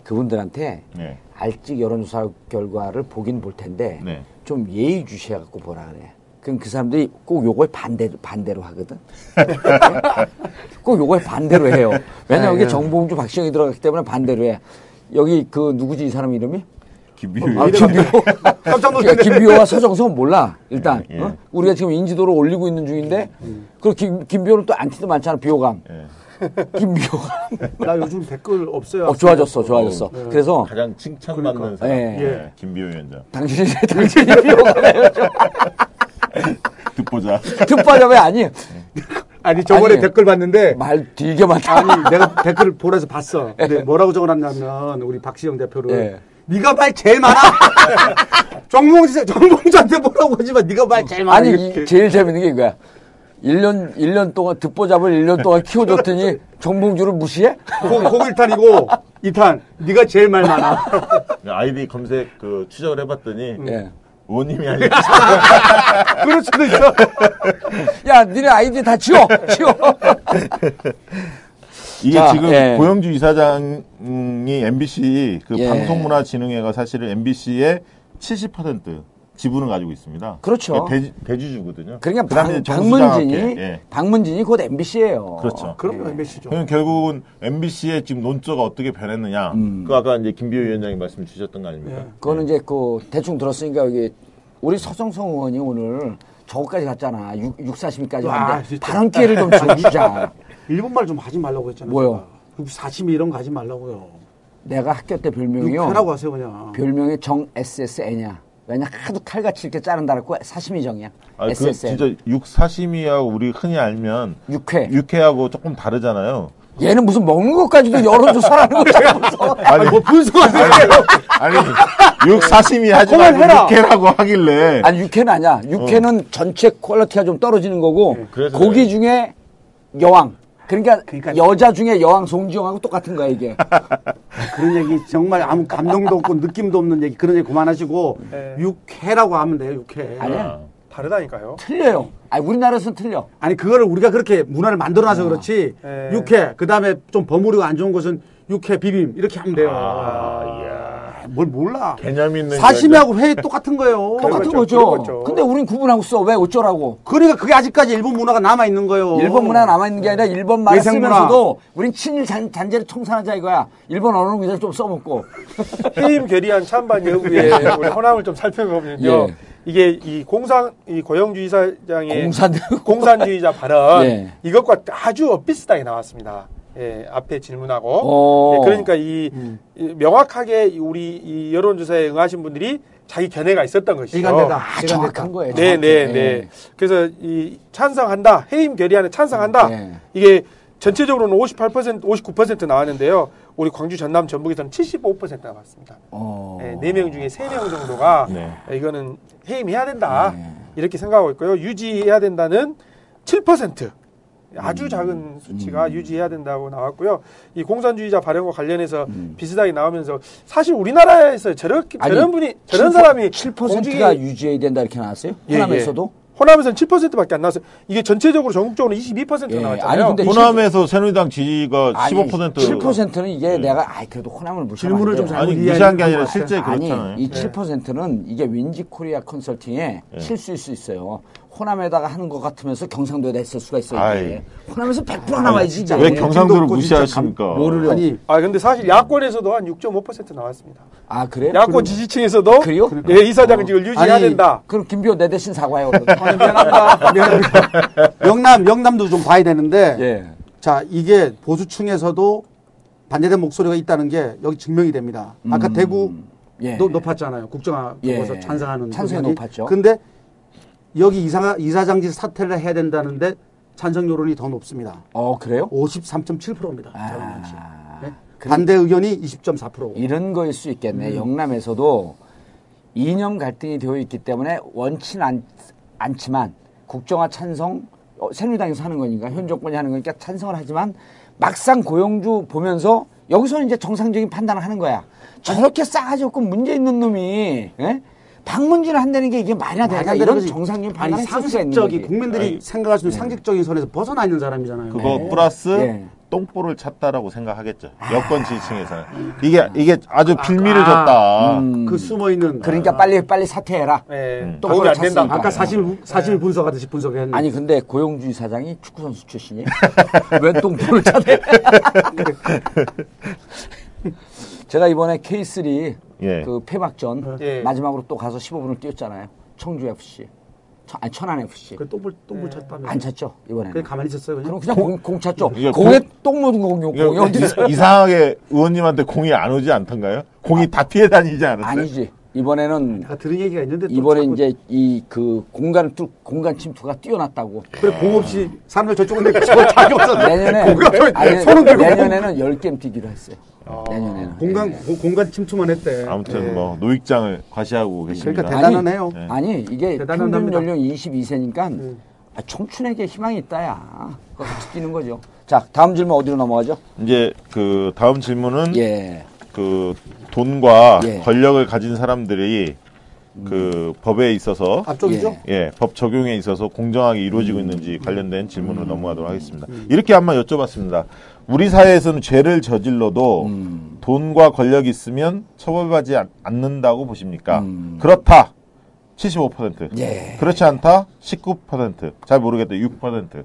그분들한테 네. 알직 여론조사 결과를 보긴 볼 텐데 네. 좀 예의 주시해 갖고 보라 그래. 그럼 그 사람들이 꼭 요거에 반대, 반대로 하거든. 꼭 요거에 반대로 해요. 왜냐면 아, 이게 예. 정봉주 박시영이 들어갔기 때문에 반대로 해. 여기 그 누구지 이 사람 이름이? 김비호 아. 김비호. 깜짝 그러니까 놀랐네. 김비호와 서정석은 몰라. 일단 예. 어? 우리가 지금 인지도를 올리고 있는 중인데 그 김, 김비호는 또 안티도 많잖아. 비호감. 예. 김비호감. 나 요즘 댓글 없어요. 어, 좋아졌어, 좋아졌어. 그래서 가장 칭찬받는 사람 예. 예. 김비호 위원장 당신이 당신이 비호감 이에요. 듣보자. 특파점이 아니 아니 저번에 아니. 댓글 봤는데 말 되게 많다. 아니 내가 댓글을 보내서 봤어. 근데 뭐라고 적어놨냐면 우리 박시영 대표를 예. 네가 말 제일 많아. 정봉주 정봉주한테 뭐라고 하지만 네가 말 제일 많아. 아니 이렇게. 이, 제일 재밌는 게 이거야. 1년 1년 동안 듣보잡을 1년 동안 키워줬더니 정봉주를 무시해? 고, 고길탄이고 이탄 네가 제일 말 많아. 아이디 검색 그 추적을 해봤더니 예. 의원님이 아니라 그럴 수도 있어. 야, 니네 아이디 다 지워, 지워. 이게 자, 지금 예. 고영주 이사장이 MBC 그 예. 방송문화진흥회가 사실은 MBC의 70% 지분을 가지고 있습니다. 그렇죠. 대, 대주주거든요. 그러니까 그다음에 방. 박문진이 예. 박문진이 곧 MBC예요. 그렇죠. 그럼 MBC죠. 그럼 결국은 MBC의 지금 논조가 어떻게 변했느냐. 음. 그 아까 이제 김비호 위원장이 말씀 주셨던 거 아닙니까? 그거는 이제 그 대충 들었으니까 여기 우리 서정성 의원이 오늘 저거까지 갔잖아. 육, 육사심이까지 와, 갔는데 진짜. 발언 기회를 좀 주- 주자. 일본 말 좀 하지 말라고 했잖아요. 뭐요? 제가. 사시미 이런 거 하지 말라고요. 내가 학교 때 별명이요. 하라고 하세요 그냥. 별명이 정 SSN이야. 왜냐 하도 칼같이 이렇게 자른다 그랬고 사시미 정이야. 아, 그. 진짜 육 사시미하고 우리 흔히 알면 육회. 육회하고 조금 다르잖아요. 얘는 무슨 먹는 것까지도 여론조사라는 거잖아. 아니, 뭐 분석하세요? 아니 육사시미 하지 말고. 육회라고 하길래 아니 육회는 아니야. 육회는 전체 quality가 좀 떨어지는 거고 네, 그래서 고기. 중에 여왕. 그러니까, 그러니까- 여자 중에 여왕 송지영하고 똑같은 거야 이게. 그런 얘기 정말 아무 감동도 없고 느낌도 없는 얘기 그런 얘기 그만하시고 네. 육회라고 하면 돼요 육회. 아니야. 다르다니까요. 틀려요. 아니 우리나라에서는 틀려. 아니 그거를 우리가 그렇게 문화를 만들어놔서 그렇지 네. 육회 그 다음에 좀 버무리고 안 좋은 것은 육회 비빔 이렇게 하면 돼요. 아, 이야. 뭘 몰라. 개념 있는 사시미하고 회 똑같은 거예요. 똑같은 그렇죠, 거죠. 그렇죠. 근데 우린 구분하고 써. 왜 어쩌라고. 그러니까 그게 아직까지 일본 문화가 남아 있는 거예요. 일본 문화 남아있는 게 아니라 일본 말을. 쓰면서도 우린 친일 잔, 잔재를 청산하자 이거야. 일본 언어는 그냥 좀 써먹고. 해임 결의안 찬반 여부에 우리 호남을 좀 살펴보면요. 예. 이게 이 공산 이 고영주의사장의 공산. 공산주의자 발언 예. 이것과 아주 엇비슷하게 나왔습니다. 예, 앞에 질문하고 오. 예, 그러니까 이, 이 명확하게 이 우리 이 여론조사에 응하신 분들이 자기 견해가 있었던 것이죠. 이간되다. 아, 정확한 거예요. 네. 네, 네. 그래서 이 찬성한다, 해임 결의안에 찬성한다. 네. 이게 전체적으로는 58%, 59% 나왔는데요. 우리 광주, 전남, 전북에서는 75% 나왔습니다. 어. 네, 4명 중에 3명 정도가 네. 이거는 해임해야 된다. 네. 이렇게 생각하고 있고요. 유지해야 된다는 7%. 음. 아주 작은 수치가 유지해야 된다고 나왔고요. 이 공산주의자 발언과 관련해서 음. 비슷하게 나오면서 사실 우리나라에서 저렇게 아니, 저런 분이 저런 7% 사람이 7%가 공직에- 유지해야 된다 이렇게 나왔어요? 예, 호남에서도? 호남에서는 7%밖에 안 나왔어요. 이게 전체적으로 전국적으로 22% 예, 나왔잖아요. 아니, 근데 호남에서 새누리당 지지가 아니, 15% 7%는 이게 내가 아이 그래도 호남을 무시하면 질문을 안좀 아니 무시한 게 아니라. 실제 아니, 그렇잖아요. 이 7%는 이게 윈지 코리아 컨설팅의 예. 실수일 수 있어요. 호남에다가 하는 것 같으면서 경상도에다 했을 수가 있어요. 아이. 이게. 호남에서 100% 나와야지. 이제. 왜 네, 경상도를 김도 무시하십니까? 뭐를- 아니 아 근데 사실 야권에서도 한 6.5% 나왔습니다. 아 그래요? 야권 지지층에서도 그래요? 예, 이사장직을 유지해야 아니, 된다. 그럼 김비호 내 대신 사과해요. 아니, 미안합니다. 미안합니다. 영남 영남도 좀 봐야 되는데 예. 자 이게 보수층에서도 반대된 목소리가 있다는 게 여기 증명이 됩니다. 아까 대구 예. 도 높았잖아요. 국정화 예. 보고서 찬성하는 찬성이. 높았죠. 근데 여기 이사 이사장직 사퇴를 해야 된다는데 찬성 여론이 더 높습니다. 어 그래요? 53.7%입니다. 아, 네? 그럼- 반대 의견이 20.4%. 이런 거일 수 음. 있겠네. 영남에서도 이념 갈등이 되어 있기 때문에 원치는 않, 않지만 국정화 찬성 어, 새누리당에서 하는 거니까 현 정권이 하는 거니까 찬성을 하지만 막상 고영주 보면서 여기서는 이제 정상적인 판단을 하는 거야. 저렇게 싸가지 없고 문제 있는 놈이 예? 방문진을 한다는 게 이게 말이나 안 이런. 정상적인 아니 상식적인. 국민들이 아니, 생각할 수 있는 상식적인 선에서 벗어나 있는 사람이잖아요. 그거 네. 플러스 예. 똥볼을 찼다라고 생각하겠죠. 여권 지지층에서는 이게 이게 아주 빌미를 아, 줬다. 음. 그 숨어 있는 그러니까 빨리 빨리 사퇴해라. 그걸 된다. 찼으니까. 아까 사실 사실 분석하듯이 분석했는데 아니 근데 고용주 이사장이 축구 선수 출신이에요? 왜 똥볼을 차대? 제가 이번에 K3 예. 그 폐막전 예. 마지막으로 또 가서 15분을 뛰었잖아요. 청주 FC, 천, 아니 천안 FC. 그 똥볼 똥볼 찼다며. 안 찼죠 이번에는. 그냥 가만히 있었어요. 그냥. 그럼 그냥 공, 공 찼죠. 공에 공- 똥 묻은 거 공이 어디 있어요? 이- 이상하게 의원님한테 공이 안 오지 않던가요? 공이 다 피해 다니지 않았어요? 아니지. 이번에는 내가 들은 얘기가 있는데 또 이번에 자꾸 이제 이 그 공간 뚫 공간 침투가 뛰어났다고. 그래 공 없이 사람들 저쪽은 내저 자기 없었는데 내년에 공간 아니, 손은 들고 내년에는 열 게임 뛰기로 했어요. 내년에는. 공간 예. 고- 공간 침투만 했대. 아무튼 뭐 노익장을 과시하고 계십니다. 그러니까 대단하네요. 네. 아니 이게 대단한 평균. 연령 22세니까 아, 청춘에게 희망이 있다야. 그거 같이 뛰는 거죠. 자 다음 질문 어디로 넘어가죠? 이제 그 다음 질문은 예. 그 돈과 예. 권력을 가진 사람들이 그 법에 있어서 앞쪽이죠? 예, 법 적용에 있어서 공정하게 이루어지고 있는지 관련된 질문으로 넘어가도록 하겠습니다. 이렇게 한번 여쭤봤습니다. 우리 사회에서는 죄를 저질러도 음. 돈과 권력이 있으면 처벌받지 않- 않는다고 보십니까? 음. 그렇다. 75%. 예. 그렇지 않다. 19%. 잘 모르겠다. 6%.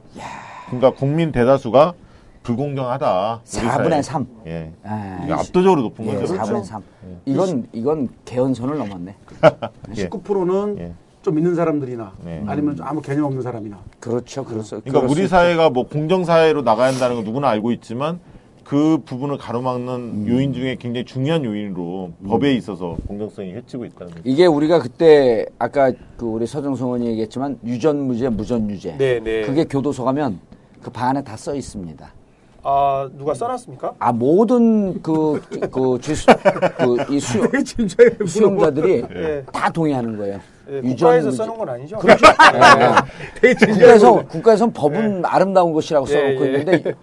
그러니까 국민 대다수가 불공정하다. 우리 4분의 사회에. 3. 예. 아, 이게 압도적으로 높은 예, 거죠. 4분의 3. 이건 이건 개헌선을 넘었네. 예. 19%는 예. 좀 있는 사람들이나 네. 아니면 좀 아무 개념 없는 사람이나 그렇죠, 그렇죠. 그러니까 우리 수 사회가 뭐 공정 사회로 나가야 한다는 건 누구나 알고 있지만 그 부분을 가로막는 음. 요인 중에 굉장히 중요한 요인으로 법에 있어서 공정성이 해치고 있다는 거죠. 이게 우리가 그때 아까 그 우리 서정성 의원이 얘기했지만 유전무죄, 무전유죄. 네, 네. 그게 교도소 가면 그 방 안에 다 써 있습니다. 아 누가 써놨습니까? 아 모든 그그 죄수 그이 수용 수용자들이 예. 다 동의하는 거예요. 예, 유전 국가에서 문제- 써놓은 건 아니죠. 그렇죠. 예. 대체적으로. 국가에서 국가에서는 법은 아름다운 것이라고 예, 써놓고 예. 있는데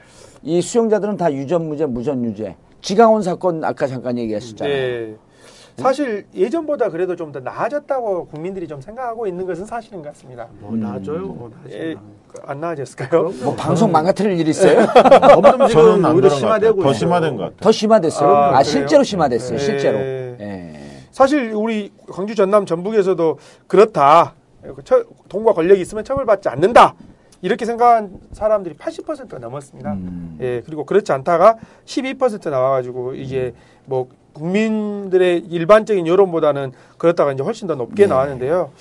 이 수용자들은 다 유전 무죄, 무전 유죄. 지강원 사건 아까 잠깐 얘기했었잖아요. 네. 사실 예전보다 그래도 좀 더 나아졌다고 국민들이 좀 생각하고 있는 것은 사실인 것 같습니다. 뭐 나아져요. 뭐 예, 나아져요. 안 나아졌을까요? 뭐 방송 망가뜨릴 일 있어요? 점점 지금 오히려. 심화되고 더 있어요. 심화된 것 같아요. 더 심화됐어요. 아, 아? 실제로 심화됐어요. 네. 실제로. 예. 예. 사실 우리 광주 전남 전북에서도 그렇다. 처- 돈과 권력이 있으면 처벌받지 않는다. 이렇게 생각한 사람들이 80%가 넘었습니다. 음. 예, 그리고 그렇지 않다가 12% 나와가지고 이게 뭐 국민들의 일반적인 여론보다는 그렇다가 이제 훨씬 더 높게 네. 나왔는데요.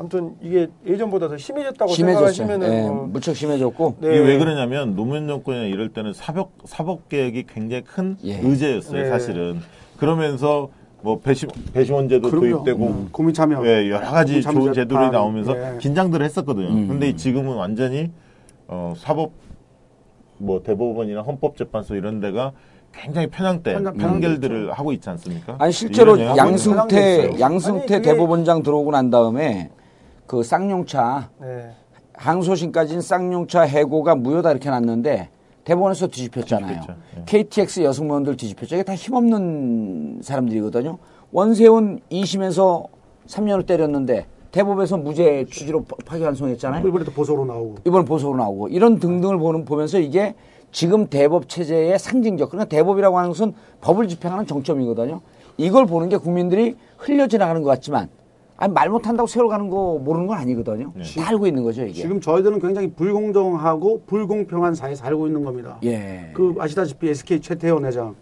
아무튼 이게 예전보다 더 심해졌다고 심해졌어요. 생각하시면은 예, 뭐, 무척 심해졌고. 네. 이게 왜 그러냐면 노무현 정권이나 이럴 때는 사법 사법 개혁이 굉장히 큰 예. 의제였어요, 네. 사실은. 그러면서 뭐 배심 배심원제도. 도입되고 음, 국민 참여. 예, 여러 가지 좋은 제도들이. 나오면서 예. 긴장들을 했었거든요. 음. 근데 지금은 완전히 어, 사법 뭐 대법원이나 헌법재판소 이런 데가 굉장히 편향된 편향- 판결들을 하고 있지 않습니까? 아니 실제로 양승태. 양승태 대법원장 들어오고 난 다음에 그 쌍용차 네. 항소심까지는 쌍용차 해고가 무효다 이렇게 놨는데 대법원에서 뒤집혔잖아요. 뒤집혔죠. 예. KTX 여성무원들 뒤집혔죠. 이게 다 힘없는 사람들이거든요. 원세훈 2심에서 3년을 때렸는데 대법에서 무죄 취지로 파- 파기환송했잖아요. 이번에도 보소로 나오고. 이번 보석으로 나오고 이런 등등을 보는 보면서 이게 지금 대법 체제의 상징적 그러니까 대법이라고 하는 것은 법을 집행하는 정점이거든요. 이걸 보는 게 국민들이 흘려 지나가는 것 같지만 아니 말 못한다고 세월 가는 거 모르는 건 아니거든요. 다 알고 있는 거죠 이게. 지금 저희들은 굉장히 불공정하고 불공평한 사회에 살고 있는 겁니다. 예. 그 아시다시피 SK 최태원 회장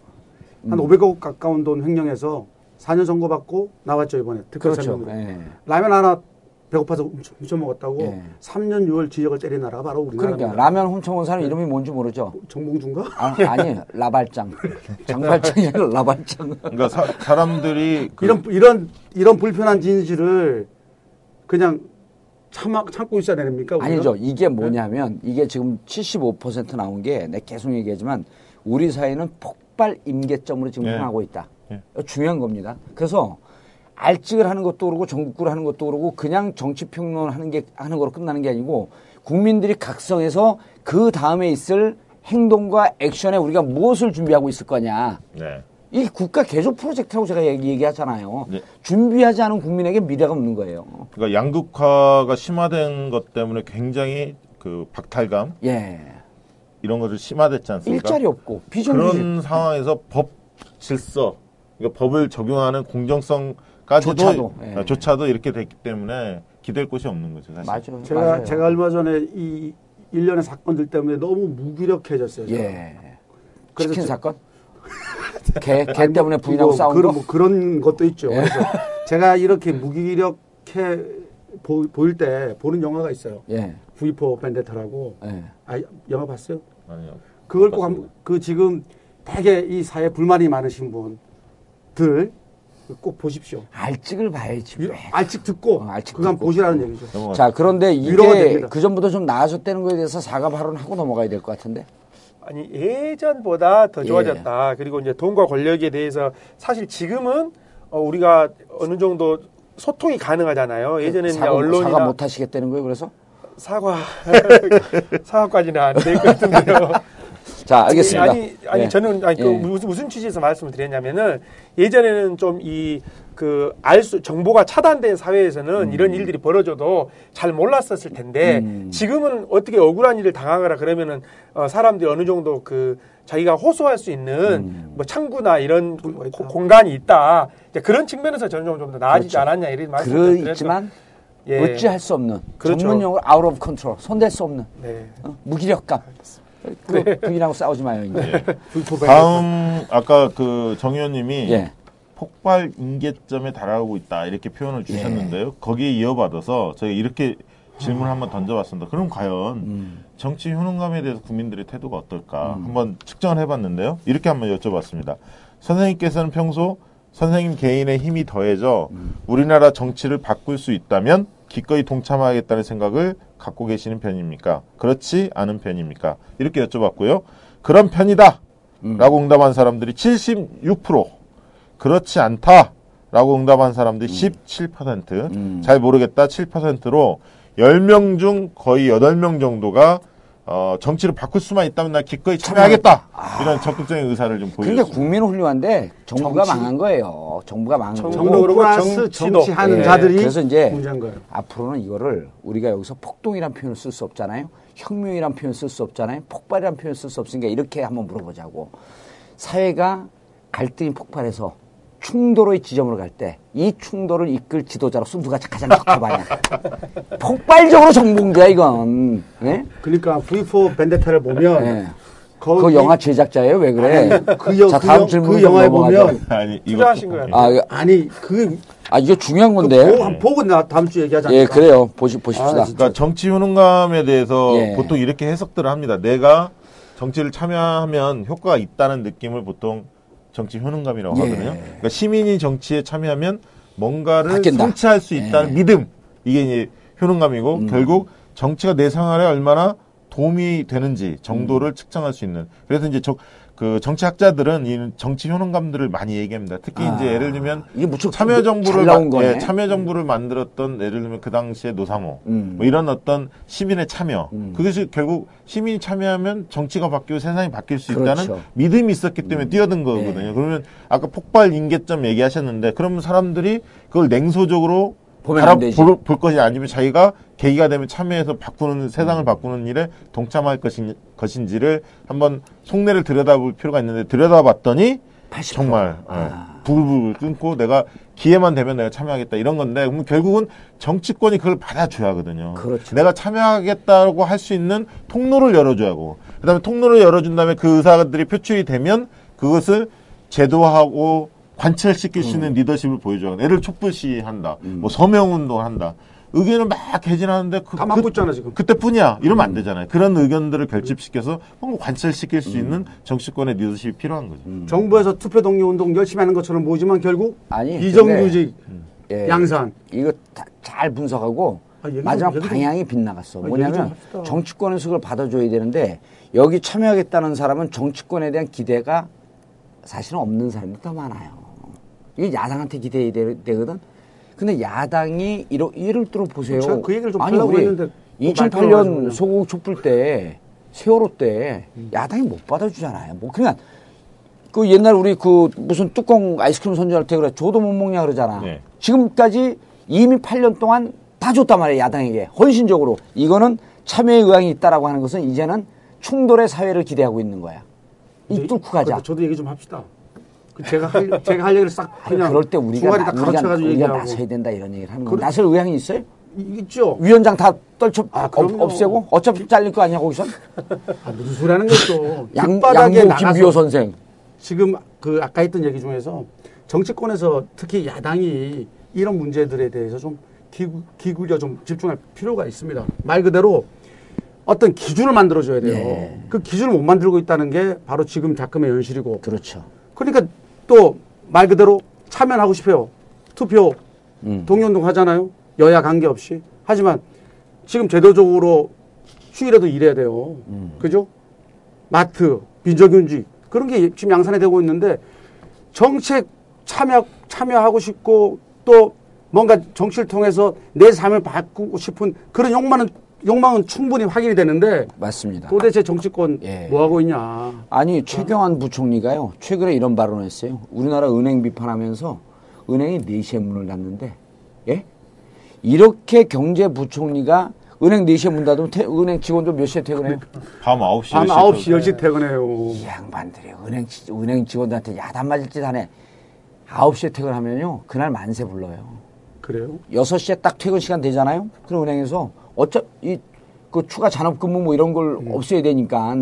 한 500억 가까운 돈 횡령해서 4년 선고받고 나왔죠 이번에 특별 그렇죠. 설명으로. 예. 라면 하나 배고파서 훔쳐, 훔쳐 먹었다고 예. 3년 6월 지역을 때린 나라가 바로 우리나라입니다. 그러니까 라면 훔쳐온 사람 이름이 뭔지 모르죠. 정봉준가? 아, 아니 라발장, 장발장이 아니라 라발장. 그러니까 사, 사람들이 그 이런 이런 이런 불편한 진실을 그냥 참아, 참고 있어야 됩니까? 우리가? 아니죠. 이게 뭐냐면 이게 지금 75% 나온 게 내가 계속 얘기하지만 우리 사회는 폭발 임계점으로 지금 예. 향하고 있다. 예. 중요한 겁니다. 그래서 알직을 하는 것도 그러고 전국구를 하는 것도 그러고 그냥 정치 평론 하는 게 하는 거로 끝나는 게 아니고 국민들이 각성해서 그 다음에 있을 행동과 액션에 우리가 무엇을 준비하고 있을 거냐. 네. 이 국가 개조 프로젝트라고 제가 얘기, 얘기하잖아요. 네. 준비하지 않은 국민에게 미래가 없는 거예요. 그러니까 양극화가 심화된 것 때문에 굉장히 그 박탈감 예. 이런 것들 심화됐지 않습니까? 일자리 없고 비정규직 그런 상황에서 법 질서, 그러니까 법을 적용하는 공정성 까지도 조차도, 예. 아, 조차도 이렇게 됐기 때문에 기댈 곳이 없는 거죠. 사실. 맞아요. 제가 맞아요. 제가 얼마 전에 이 일련의 사건들 때문에 너무 무기력해졌어요. 예. 그래서 치킨 저- 사건? 개, 개 때문에 부인하고 뭐 싸운 그런, 거? 뭐 그런 것도 있죠. 예. 그래서 제가 이렇게 무기력해 보, 보일 때 보는 영화가 있어요. 예. V4 벤데타라고. 예. 아, 영화 봤어요? 아니요. 그걸 꼭 한, 그 지금 되게 이 사회 불만이 많으신 분들 꼭 보십시오. 알찍을 봐야지. 이- 왜. 알직 듣고 어, 알직 한번 듣고. 보시라는 얘기죠. 넘어가. 자, 그런데 이게. 그 전보다 좀 나아졌다는 거에 대해서 사과 발언하고 넘어가야 될 것 같은데. 아니 예전보다 더 예. 좋아졌다. 그리고 이제 돈과 권력에 대해서 사실 지금은 어, 우리가 어느 정도 소통이 가능하잖아요. 예전에는 이제 사과, 언론이나 사과 못 하시겠다는 거예요, 그래서? 사과 사과까지는 안 될 것 같은데요. 자, 알겠습니다. 아니 아니 예. 저는 아니 그 예. 무슨, 무슨 취지에서 말씀을 드렸냐면은 예전에는 좀이 그 알 수 정보가 차단된 사회에서는 이런 일들이 벌어져도 잘 몰랐었을 텐데 음. 지금은 어떻게 억울한 일을 당하거나 그러면은 어, 사람들이 어느 정도 그 자기가 호소할 수 있는 음. 뭐 창구나 이런. 고- 공간이 있다. 이제 그런 측면에서 저는 좀더 나아지지 그렇죠. 않았냐 이런 말씀 을 드렸죠. 그렇지만 예. 어찌할 수 없는 그렇죠. 전문 용어로 out of control, 손댈 수 없는 네. 어? 무기력감. 그 부인하고 싸우지 마요, 이제. V4 벤데타. 다음 아까 그 정 의원님이 예. 폭발 임계점에 달하고 있다 이렇게 표현을 주셨는데요. 거기에 이어받아서 저희가 이렇게 질문을 한번 던져봤습니다. 그럼 과연 음. 정치 효능감에 대해서 국민들의 태도가 어떨까 한번 측정을 해봤는데요. 이렇게 한번 여쭤봤습니다. 선생님께서는 평소 선생님 개인의 힘이 더해져 우리나라 정치를 바꿀 수 있다면 기꺼이 동참하겠다는 생각을 갖고 계시는 편입니까? 그렇지 않은 편입니까? 이렇게 여쭤봤고요. 그런 편이다. 라고 응답한 사람들이 76%, 그렇지 않다. 라고 응답한 사람들이 17%, 음. 잘 모르겠다 7%로 10명 중 거의 8명 정도가 어, 정치를 바꿀 수만 있다면 나 기꺼이 참여하겠다. 이런 적극적인 의사를 좀 그러니까 보여줬습니다. 국민은 훌륭한데 정부가 정치. 망한 거예요. 정부가 망한 정부. 거고. 정부 그리고 플러스 정치도. 정치하는 예, 자들이 그래서 이제 문제인 거예요. 앞으로는 이거를 우리가 여기서 폭동이란 표현을 쓸 수 없잖아요. 혁명이란 표현 쓸 수 없잖아요. 폭발이란 표현 쓸 수 없으니까 이렇게 한번 물어보자고. 사회가 갈등이 폭발해서 충돌의 지점으로 갈 때 이 충돌을 이끌 지도자로서 누가 가장 적합하냐. 폭발적으로 정봉주야 이건. 예? 그러니까 V4 벤데타를 보면 예. 거기 그 영화 제작자예요? 왜 그래? 그, 여, 자 그, 다음 영- 질문 그 영화에 보면 아니, 이거 투자하신 거예요. 아, 아니 그 아 이거 중요한 그 건데. 보고, 보고 나 다음 주에 얘기하지 예? 그래요. 보시 보십시다. 아. 그러니까 정치 효능감에 대해서 예. 보통 이렇게 해석들을 합니다. 내가 정치를 참여하면 효과가 있다는 느낌을 보통 정치 효능감이라고 예. 하거든요. 그러니까 시민이 정치에 참여하면 뭔가를 바뀐다. 성취할 수 있다는 예. 믿음 이게 이제 효능감이고 음. 결국 정치가 내 생활에 얼마나 도움이 되는지 정도를 측정할 수 있는. 그래서 이제 저, 그 정치학자들은 이 정치 효능감들을 많이 얘기합니다. 특히 아, 이제 예를 들면 이게 무척 참여 정부를 잘 나온 마-. 예, 참여 정부를 만들었던 예를 들면 그 당시에 노사모 음. 뭐 이런 어떤 시민의 참여 음. 그것이 결국 시민이 참여하면 정치가 바뀌고 세상이 바뀔 수 그렇죠. 음. 있다는 믿음이 있었기 때문에 뛰어든 거거든요. 네. 그러면 아까 폭발 인계점 얘기하셨는데 그러면 사람들이 그걸 냉소적으로 되지. 볼, 볼 것이 아니면 자기가 계기가 되면 참여해서 바꾸는 세상을 바꾸는 일에 동참할 것인, 것인지를 한번 속내를 들여다볼 필요가 있는데 들여다봤더니 80%. 정말 아. 예, 불불 끊고 내가 기회만 되면 내가 참여하겠다 이런 건데 그럼 결국은 정치권이 그걸 받아줘야 하거든요. 그렇죠. 내가 참여하겠다고 할 수 있는 통로를 열어줘야 하고 그다음에 통로를 열어준 다음에 그 의사들이 표출이 되면 그것을 제도하고 관철시킬 수 음. 있는 리더십을 보여줘야 하고 애를 촛불시한다. 뭐 서명운동 한다. 의견을 막 개진하는데 그, 다 막고 있잖아, 지금. 그때뿐이야. 이러면 음. 안 되잖아요. 그런 의견들을 결집시켜서 뭔가 관철시킬 수 있는 정치권의 리더십이 필요한 거죠. 음. 정부에서 투표 동료 운동 열심히 하는 것처럼 보이지만 결국 아니, 비정규직 예, 양산 이거 다- 잘 분석하고 아, 마지막 얘기 좀- 방향이 빗나갔어. 아, 뭐냐면. 정치권에서 그걸 받아줘야 되는데 여기 참여하겠다는 사람은 정치권에 대한 기대가 사실은 없는 사람이 더 많아요. 이게 야당한테 기대해야 되- 되거든. 근데 야당이 이러, 이럴 때로 보세요. 제가 그 얘기를 좀 아니 하려고 우리 했는데 또 2008년 말씀하셔가지고요. 소국 촛불 때 세월호 때 음. 야당이 못 받아주잖아요. 뭐 그냥 그 옛날 우리 그 무슨 뚜껑 아이스크림 선전할 때 그래 줘도 못 먹냐 그러잖아. 네. 지금까지 이미 8년 동안 다 줬단 말이에요 야당에게 헌신적으로 이거는 참여의 의향이 있다라고 하는 것은 이제는 충돌의 사회를 기대하고 있는 거야. 이 뚫고 가자. 그래도 저도 얘기 좀 합시다. 그 제가 할 제가 할 얘기를 싹 아니, 그냥 그럴 때 우리가 나, 다 우리가, 우리가 나서야 된다 이런 얘기를 하는 거. 그래. 나설 의향이 있어요? 이- 있죠. 위원장 다 떨쳐 아, 없, 그럼요. 없애고 어차피 잘릴 거 아니야 거기서? 아, 무슨 소리 하는 거죠. 양, 길바닥에 양보 나가서 김비호 선생. 지금 그 아까 했던 얘기 중에서 정치권에서 특히 야당이 이런 문제들에 대해서 좀 기구, 기울여 좀 집중할 필요가 있습니다. 말 그대로 어떤 기준을 만들어줘야 돼요. 예. 그 기준을 못 만들고 있다는 게 바로 지금 작금의 현실이고. 그렇죠. 그러니까 또 말 그대로 참여하고 싶어요. 투표, 음. 동료운동 하잖아요. 여야 관계없이. 하지만 지금 제도적으로 휴일에도 일해야 돼요. 음. 그죠? 마트, 비정규직 그런 게 지금 양산이 되고 있는데 정책 참여 참여하고 싶고 또 뭔가 정치를 통해서 내 삶을 바꾸고 싶은 그런 욕망은 욕망은 충분히 확인이 되는데 맞습니다. 도대체 정치권 예. 뭐 하고 있냐? 아니 최경환 부총리가요 최근에 이런 발언을 했어요. 우리나라 은행 비판하면서 은행이 4시에 문을 닫는데 예? 이렇게 경제부총리가 은행 4시에 문 닫으면 태- 은행 직원들 몇 시에 퇴근해요? 밤 9시, 밤 10시 9시, 10시 퇴근해요. 이 양반들이 은행 지- 은행 직원들한테 야단 맞을 짓 하네. 9시에 퇴근하면요 그날 만세 불러요. 그래요? 6시에 딱 퇴근 시간 되잖아요. 그럼 은행에서 어차 이그 추가 잔업근무 뭐 이런 걸 음. 없애야 되니까.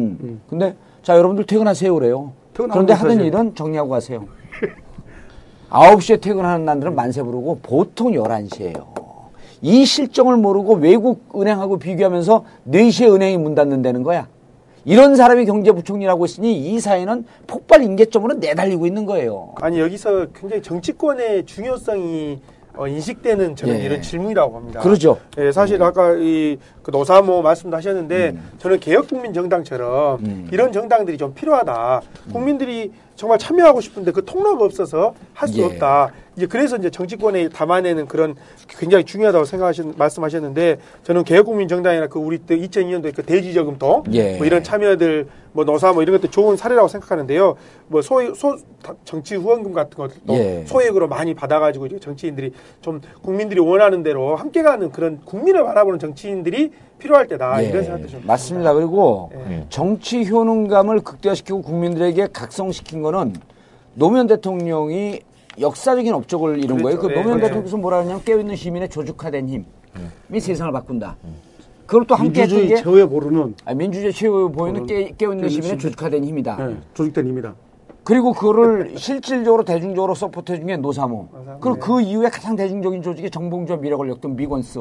근데 자 여러분들 퇴근하세요 그래요. 그런데 하는 일은 정리하고 가세요. 9시에 퇴근하는 날들은 만세 부르고 보통 11시에요. 이 실정을 모르고 외국 은행하고 비교하면서 4시에 은행이 문 닫는다는 거야. 이런 사람이 경제부총리라고 했으니 이 사회는 폭발 인계점으로 내달리고 있는 거예요. 아니 여기서 굉장히 정치권의 중요성이 어, 인식되는 저는 예. 이런 질문이라고 봅니다. 그러죠. 예, 사실 아까 이 그 노사모 말씀도 하셨는데 저는 개혁국민정당처럼 음. 이런 정당들이 좀 필요하다. 국민들이 정말 참여하고 싶은데 그 통로가 없어서 할수 예. 없다. 이제 그래서 이제 정치권에 담아내는 그런 굉장히 중요하다고 생각하신 말씀하셨는데 저는 개혁국민정당이나 그 우리 때 2002년도에 그 대지저금통 예. 뭐 이런 참여들 뭐 노사 뭐 이런 것도 좋은 사례라고 생각하는데요. 뭐 소, 소 다- 정치 후원금 같은 것도 예. 소액으로 많이 받아가지고 이제 정치인들이 좀 국민들이 원하는 대로 함께 가는 그런 국민을 바라보는 정치인들이 필요할 때다 예, 이런 생각도 좀 맞습니다. 그리고 예. 정치 효능감을 극대화시키고 국민들에게 각성시킨 거는 노무현 대통령이 역사적인 업적을 이룬 거예요. 그 그렇죠. 예, 노무현 그렇죠. 대통령께서 뭐라 하냐면 깨어있는 시민의 조직화된 힘이 세상을 바꾼다. 그걸 또 함께 했던 민주주의 게 최후에 모르는 아, 민주주의 최후에 보이는 깨, 깨어있는 시민의 조직화된 힘이다. 예, 조직된 힘이다. 그리고 그거를 실질적으로 대중적으로 서포트해 준게 노사모. 노사모, 그리고 네. 그 이후에 가장 대중적인 조직이 정봉주와 엮던 미건스.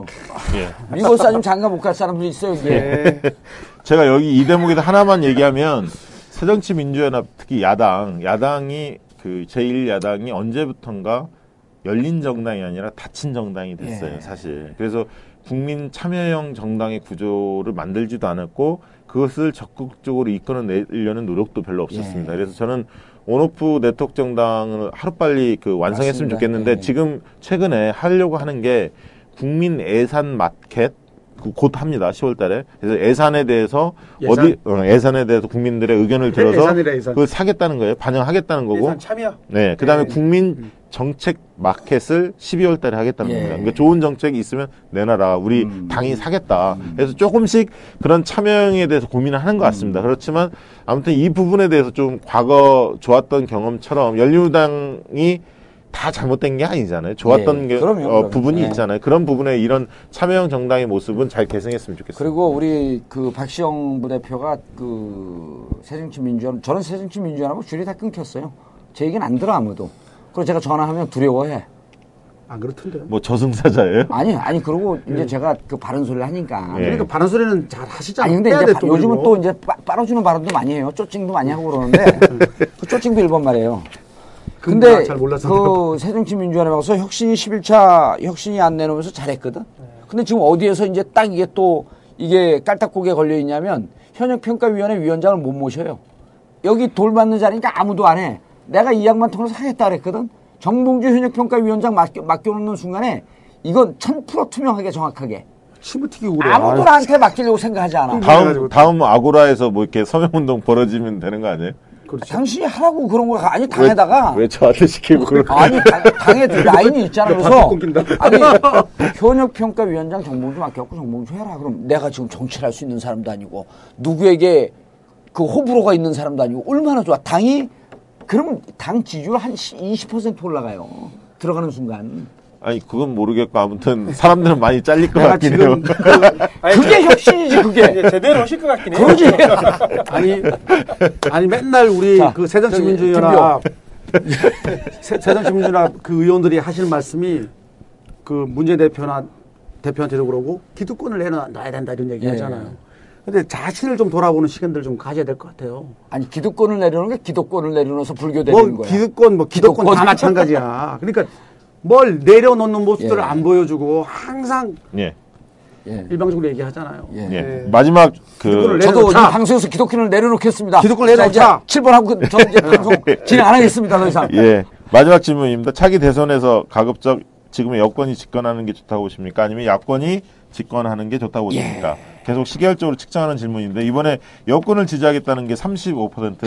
예. 미건스 아니면 장가 못 갈 사람도 있어요, 여기에. 예. 제가 여기 이 대목에서 하나만 얘기하면 새정치민주연합 특히 야당 야당이 그 제1야당이 언제부턴가 열린 정당이 아니라 닫힌 정당이 됐어요 예. 사실 그래서 국민 참여형 정당의 구조를 만들지도 않았고 그것을 적극적으로 이끌어내려는 노력도 별로 없었습니다 예. 그래서 저는 온오프 네트워크 정당을 하루빨리 그 완성했으면 맞습니다. 좋겠는데 예. 지금 최근에 하려고 하는 게 국민 예산 마켓 그 곧 합니다. 10월 달에. 그래서 예산에 대해서 예산? 어디 어, 예산에 대해서 국민들의 의견을 들어서 예산이래, 예산. 그걸 사겠다는 거예요. 반영하겠다는 거고. 예산 참여 네. 그다음에 네. 국민 정책 마켓을 12월 달에 하겠다는 예. 겁니다. 그러니까 좋은 정책이 있으면 내놔라. 우리 음. 당이 사겠다. 그래서 조금씩 그런 참여형에 대해서 고민을 하는 것 음. 같습니다. 그렇지만 아무튼 이 부분에 대해서 좀 과거 좋았던 경험처럼 열린우당이 다 잘못된 게 아니잖아요. 좋았던 예. 게, 그럼요, 어, 그럼요. 부분이 예. 있잖아요. 그런 부분에 이런 참여형 정당의 모습은 잘 개선했으면 좋겠습니다. 그리고 우리 그 박시영 부대표가 그 새정치민주연 저는 새정치민주연하고 줄이 다 끊겼어요. 제 얘기는 안 들어 아무도. 그리고 제가 전화하면 두려워해. 안 그렇던데요. 뭐 저승사자예요? 아니 아니 그리고 이제 제가 그 바른 소리를 하니까. 예. 그러니까 바른 소리는 잘 하시잖아요. 아니 근데 이제 돼, 또 요즘은. 또 이제 빠, 빨아주는 발언도 많이 해요. 쪼찡도 많이 하고 그러는데 그 쪼찡도 일본 말이에요. 근데 나잘 몰라서 그 새정치민주연합에서 혁신이 11차 혁신이 안 내놓으면서 잘했거든. 근데 지금 어디에서 이제 딱 이게 또 이게 깔딱고개 걸려 있냐면 현역 평가위원회 위원장을 못 모셔요. 여기 돌 받는 자리니까 아무도 안 해. 내가 이 양반 통해서 하겠다 그랬거든. 정봉주 현역 평가위원장 맡겨, 맡겨놓는 순간에 이건 1000% 투명하게 정확하게. 침을 튀기고 그래. 아무도 아유, 나한테 맡기려고 생각하지 않아. 다음. 다음 아고라에서 뭐 이렇게 서명운동 벌어지면 되는 거 아니에요? 그렇죠. 당신이 하라고 그런 걸 아니 당에다가. 왜, 왜 저한테 시키고 그런 아니 당, 당에 라인이 있잖아 그래서 바짝 끊긴다. 아니 현역 평가 위원장 정봉주 맡겼고 정봉주 해라. 그럼 내가 지금 정치를 할 수 있는 사람도 아니고 누구에게 그 호불호가 있는 사람도 아니고 얼마나 좋아. 당이 그러면 당 지지율 한 20% 올라가요. 들어가는 순간 아니 그건 모르겠고 아무튼 사람들은 많이 잘릴 것 같긴 해요. 아니, 그게 혁신이지 그게 제대로 오실 것 같긴 해요. 그러지 아니 아니 맨날 우리 자, 그 새정치민주연합 새- 새정치민주연합 그 의원들이 하실 말씀이 그 문재 대표나 대표한테도 그러고 기득권을 내놔야 된다 이런 얘기 예. 하잖아요. 근데 자신을 좀 돌아보는 시간들 좀 가져야 될 것 같아요. 아니 기득권을 내려놓은 게 기득권을 내려놓아서 불교 되는 뭐 거야 기득권 뭐 기득권 기득권. 다 마찬가지야. 그러니까 뭘 내려놓는 모습들을 예. 안 보여주고 항상 예, 예. 일방적으로 얘기하잖아요. 예. 예. 네. 마지막 그 내- 저도 방송에서 기독교를 내려놓겠습니다. 기독교를 내려놓자. 7번 하고 그- 저 이제 방송 진행 안 하겠습니다, 더 이상. 예, 마지막 질문입니다. 차기 대선에서 가급적 지금의 여권이 집권하는 게 좋다고 보십니까? 아니면 야권이 집권하는 게 좋다고 보십니까? 계속 시계열적으로 측정하는 질문인데 이번에 여권을 지지하겠다는 게 35%,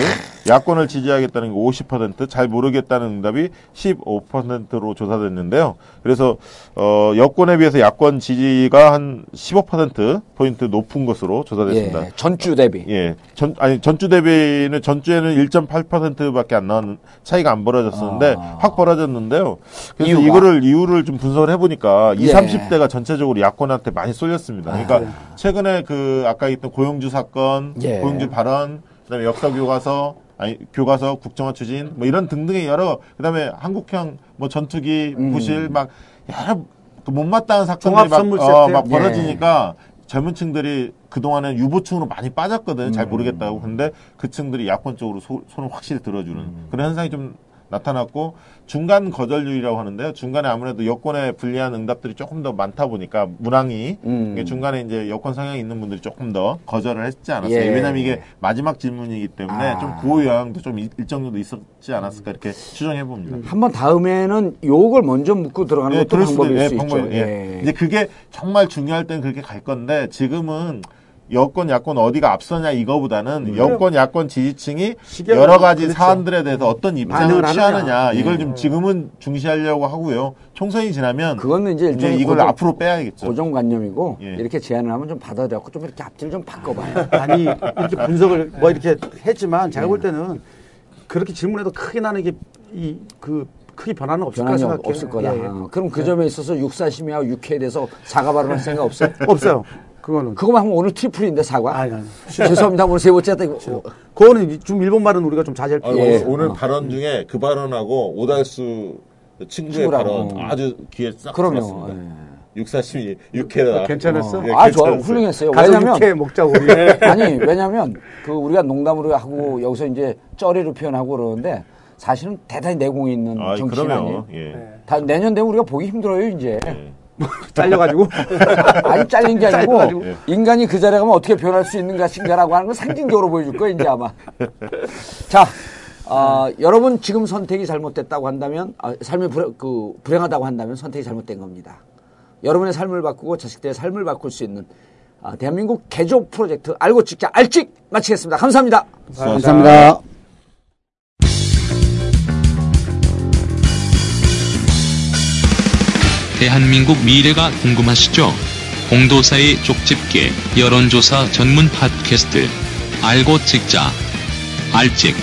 야권을 지지하겠다는 게 50%잘 모르겠다는 응답이 15%로 조사됐는데요. 그래서 어, 여권에 비해서 야권 지지가 한 15% 포인트 높은 것으로 조사됐습니다. 예, 전주 대비. 예, 전 아니 전주 대비는 전주에는 1.8%밖에 안 나온 차이가 안 벌어졌었는데 아. 확 벌어졌는데요. 그래서 이유가? 이거를 이유를 좀 분석을 해보니까 20, 예. 30대가 전체적으로 야권한테 많이 쏠렸습니다. 그러니까 아. 최근에 그 아까 있던 고영주 사건, 예. 고영주 발언, 그다음에 역사 교과서 아니 교과서 국정화 추진 뭐 이런 등등의 여러 그다음에 한국형 뭐 전투기 음. 부실 막 여러 그 못마땅한 사건들이 막, 어. 막 예. 벌어지니까 젊은 층들이 그동안은 유보층으로 많이 빠졌거든. 잘 음. 모르겠다고. 근데 그 층들이 야권 쪽으로 소- 손을 확실히 들어주는 그런 현상이 좀 나타났고 중간 거절률이라고 하는데요. 중간에 아무래도 여권에 불리한 응답들이 조금 더 많다 보니까 문항이 음. 중간에 이제 여권 성향이 있는 분들이 조금 더 거절을 했지 않았어요. 예. 왜냐하면 이게 마지막 질문이기 때문에 아. 좀 구호 영향도 좀 일- 일정 정도 있었지 않았을까 이렇게 추정해 봅니다. 한번 다음에는 요걸 먼저 묻고 들어가는 예, 것도 그럴 수도 방법일 예, 수 있죠. 예. 예. 이제 그게 정말 중요할 땐 그렇게 갈 건데 지금은 여권 야권 어디가 앞서냐 이거보다는 여권 야권 지지층이 여러 가지 그렇죠. 사안들에 대해서 어떤 입장을. 취하느냐 이걸 예. 좀 지금은 중시하려고 하고요. 총선이 지나면 그거는 이제 이제 이걸 고정- 앞으로 빼야겠죠. 고정관념이고 예. 이렇게 제안을 하면 좀 받아들였고 좀 이렇게 앞뒤를 좀 바꿔봐요. 아니 이렇게 분석을 뭐 이렇게 했지만 제가 볼 때는 그렇게 질문해도 크게 나는 이게 이 그 크게 변화는 없을 거라 생각해요. 없- 없을 거다. 예, 예. 어, 그럼 그 점에 있어서 육사심이하고 육회에 대해서 사과 발언할 생각 없어요? 없어요. 그거는. 그거만 하면 오늘 트리플인데 사과? 아니, 아니. 죄송합니다. 오늘 세 번째 때 그거는 좀 일본 말은 우리가 좀 자제할 필요가 예. 있어요. 오늘 발언 중에 그 발언하고 오달수 친구의 친구라고. 발언 아주 귀에 싹 그럼요. 예. 육사심이 육회다. 괜찮았어? 예, 아, 좋아요. 훌륭했어요. 왜냐면 육회 먹자 우리. 아니 왜냐하면 그 우리가 농담으로 하고 여기서 이제 쩌리로 표현하고 그러는데 사실은 대단히 내공이 있는 아, 정치인 그럼요. 아니에요. 예. 다 내년 되면 우리가 보기 힘들어요 이제. 예. 잘려가지고. 아니 잘린 게 아니고 잘려가지고. 인간이 그 자리에 가면 어떻게 변할 수 있는가 신가라고 하는 걸 상징적으로 보여줄 거예요 이제 아마. 자, 어, 여러분 지금 선택이 잘못됐다고 한다면 아, 삶이 불행, 그, 불행하다고 한다면 선택이 잘못된 겁니다. 여러분의 삶을 바꾸고 자식들의 삶을 바꿀 수 있는 아, 대한민국 개조 프로젝트 알고 찍자 알찍 마치겠습니다. 감사합니다. 감사합니다. 대한민국 미래가 궁금하시죠? 공도사의 쪽집게 여론조사 전문 팟캐스트 알고 찍자 알찍